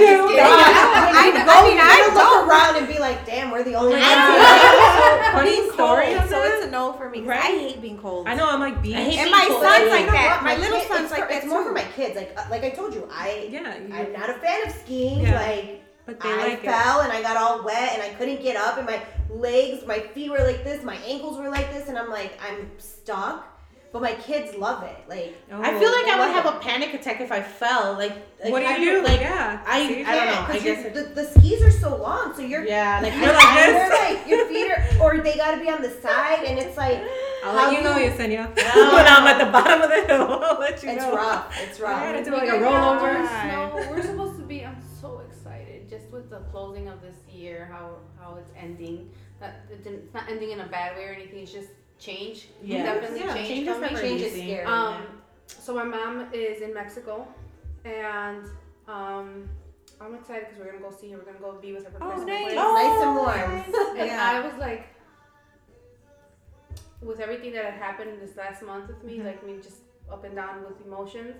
Speaker 4: do.
Speaker 7: I,
Speaker 5: I-
Speaker 7: go,
Speaker 5: I mean, I
Speaker 7: you look around and be like, damn, we're the only ones.
Speaker 4: Funny
Speaker 5: Being
Speaker 4: story
Speaker 5: cold,
Speaker 4: on
Speaker 5: so it's a no for me. 'cause
Speaker 4: Right?
Speaker 5: I hate being cold.
Speaker 4: I know I'm like beach.
Speaker 3: I hate
Speaker 5: And my
Speaker 3: cold.
Speaker 5: son's
Speaker 3: You
Speaker 5: like that.
Speaker 7: What?
Speaker 5: My little
Speaker 7: kid-
Speaker 5: son's
Speaker 7: it's
Speaker 5: like
Speaker 7: for,
Speaker 5: that
Speaker 7: It's more for my kids. Like uh, like I told you, I
Speaker 4: Yeah, you,
Speaker 7: I'm not a fan of skiing.
Speaker 4: Yeah.
Speaker 7: Like
Speaker 4: But they
Speaker 2: I
Speaker 4: like it.
Speaker 2: fell and I got all wet and I couldn't get up and my legs, my feet were like this, my ankles were like this, and I'm like, I'm stuck. But my kids love it. Like,
Speaker 3: I feel oh,
Speaker 2: like
Speaker 3: I would have
Speaker 2: it.
Speaker 3: a panic attack if I fell. Like, like
Speaker 4: what do
Speaker 3: how
Speaker 4: you do?
Speaker 3: Like,
Speaker 4: yeah.
Speaker 3: I-
Speaker 4: See?
Speaker 3: I don't know. I
Speaker 2: because
Speaker 3: guess
Speaker 2: the, the skis are so long, so you're
Speaker 3: yeah, like
Speaker 4: You're like this.
Speaker 2: Like your feet are, or they got to be on the side, and it's like
Speaker 4: I'll
Speaker 2: how
Speaker 4: let you
Speaker 2: do
Speaker 4: know,
Speaker 2: you-
Speaker 4: Yesenia.
Speaker 3: No.
Speaker 4: when I'm at the bottom of the hill, I'll let you
Speaker 2: it's
Speaker 4: know.
Speaker 2: It's rough. It's rough.
Speaker 4: I gotta do
Speaker 6: We
Speaker 4: like a
Speaker 6: got out
Speaker 4: rollover.
Speaker 6: during Snow. We're supposed to be. I'm so excited just with the closing of this year, how how it's ending. That it didn't, it's not ending in a bad way or anything. It's just change.
Speaker 3: Yeah.
Speaker 6: definitely
Speaker 3: Yeah,
Speaker 6: change.
Speaker 3: change is
Speaker 6: coming.
Speaker 3: never
Speaker 2: Change is scary.
Speaker 6: Um, so my mom is in Mexico, and um, I'm excited because we're gonna go see her. We're gonna go be with her for
Speaker 5: Oh,
Speaker 6: Christmas.
Speaker 5: nice.
Speaker 6: break.
Speaker 2: nice and warm.
Speaker 6: And
Speaker 5: Yeah.
Speaker 6: I was like, with everything that had happened this last month with me, like me just up and down with emotions.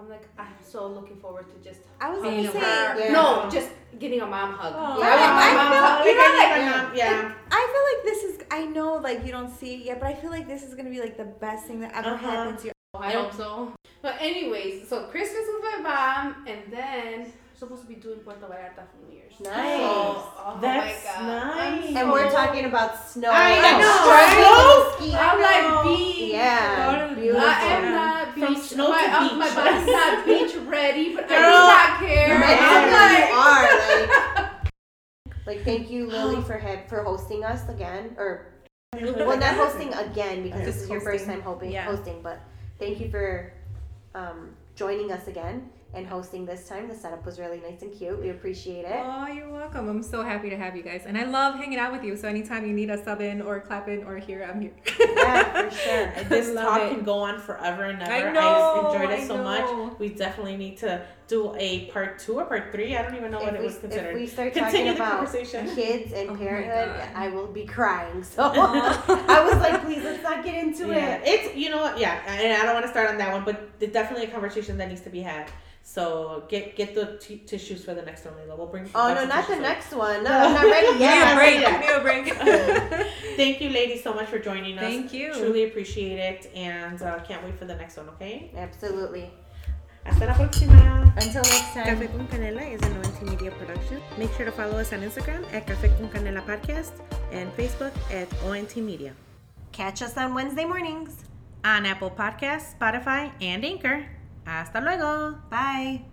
Speaker 6: I'm like, I'm so looking forward to just
Speaker 5: I was
Speaker 6: hugging
Speaker 5: gonna say,
Speaker 6: her.
Speaker 2: Yeah.
Speaker 6: No, just getting a mom hug.
Speaker 4: Aw.
Speaker 6: Yeah, I want my
Speaker 5: I
Speaker 6: mom
Speaker 5: feel-
Speaker 6: hug.
Speaker 5: you know, like,
Speaker 3: yeah. yeah.
Speaker 5: I feel like this is. I know, like you don't see it yet, but I feel like this is gonna be like the best thing that ever
Speaker 3: Uh-huh.
Speaker 5: happened to you.
Speaker 6: I hope so. But anyways, so Christmas with my mom, and then we're supposed to be doing Puerto Vallarta for New Year's.
Speaker 2: Nice.
Speaker 6: So, oh
Speaker 3: That's
Speaker 6: my God.
Speaker 3: nice.
Speaker 2: And we're talking about snow.
Speaker 3: I
Speaker 2: and
Speaker 3: know,
Speaker 2: driving
Speaker 3: right?
Speaker 2: the ski.
Speaker 6: I'm like beach.
Speaker 2: Yeah.
Speaker 4: Totally.
Speaker 2: Beautiful.
Speaker 6: I am not beach.
Speaker 3: From snow
Speaker 6: my,
Speaker 3: to
Speaker 6: uh,
Speaker 3: beach.
Speaker 6: my body's not beach ready, but I do not care.
Speaker 2: Mentally,
Speaker 6: I'm
Speaker 2: you are like, like thank you, Lily, for he- for hosting us again, or well, not hosting again because this
Speaker 4: Just
Speaker 2: is your first time hoping,
Speaker 5: Yeah.
Speaker 2: hosting. But thank you for um, joining us again and hosting this time. The setup was really nice and cute. We appreciate it.
Speaker 4: Oh, you're welcome. I'm so happy to have you guys. And I love hanging out with you. So anytime you need a sub in or clap in or here, I'm here.
Speaker 2: Yeah, for sure.
Speaker 3: This talk
Speaker 4: it.
Speaker 3: can go on forever and ever.
Speaker 4: I know, I
Speaker 3: enjoyed it
Speaker 4: I
Speaker 3: so
Speaker 4: know.
Speaker 3: much. We definitely need to do a part two or part three. I don't even know what
Speaker 2: If
Speaker 3: it
Speaker 2: we,
Speaker 3: was
Speaker 2: if
Speaker 3: considered.
Speaker 2: we start
Speaker 3: Continue
Speaker 2: talking
Speaker 3: the
Speaker 2: about
Speaker 3: conversation.
Speaker 2: kids and
Speaker 4: Oh
Speaker 2: parenthood, I will be crying. So I was like, please, let's not get into
Speaker 3: Yeah,
Speaker 2: it.
Speaker 3: it's you know what, yeah, and I don't want to start on that one, but there's definitely a conversation that needs to be had. So get get the t- tissues for the next one, Lila. We'll bring.
Speaker 2: Oh no, not the
Speaker 3: tissues.
Speaker 2: next one. No, I'm not ready
Speaker 4: Give me a
Speaker 2: yet.
Speaker 4: break.
Speaker 3: yeah.
Speaker 4: Give me a break.
Speaker 3: Thank you, ladies, so much for joining us.
Speaker 4: Thank you.
Speaker 3: Truly appreciate it, and uh, can't wait for the next one. Okay.
Speaker 2: Absolutely.
Speaker 3: Hasta la próxima.
Speaker 2: Until next time.
Speaker 8: Café con Canela is an ONT Media production. Make sure to follow us on Instagram at Café con Canela Podcast and Facebook at ONT Media.
Speaker 2: Catch us on Wednesday mornings.
Speaker 8: On Apple Podcasts, Spotify, and Anchor. Hasta luego.
Speaker 2: Bye.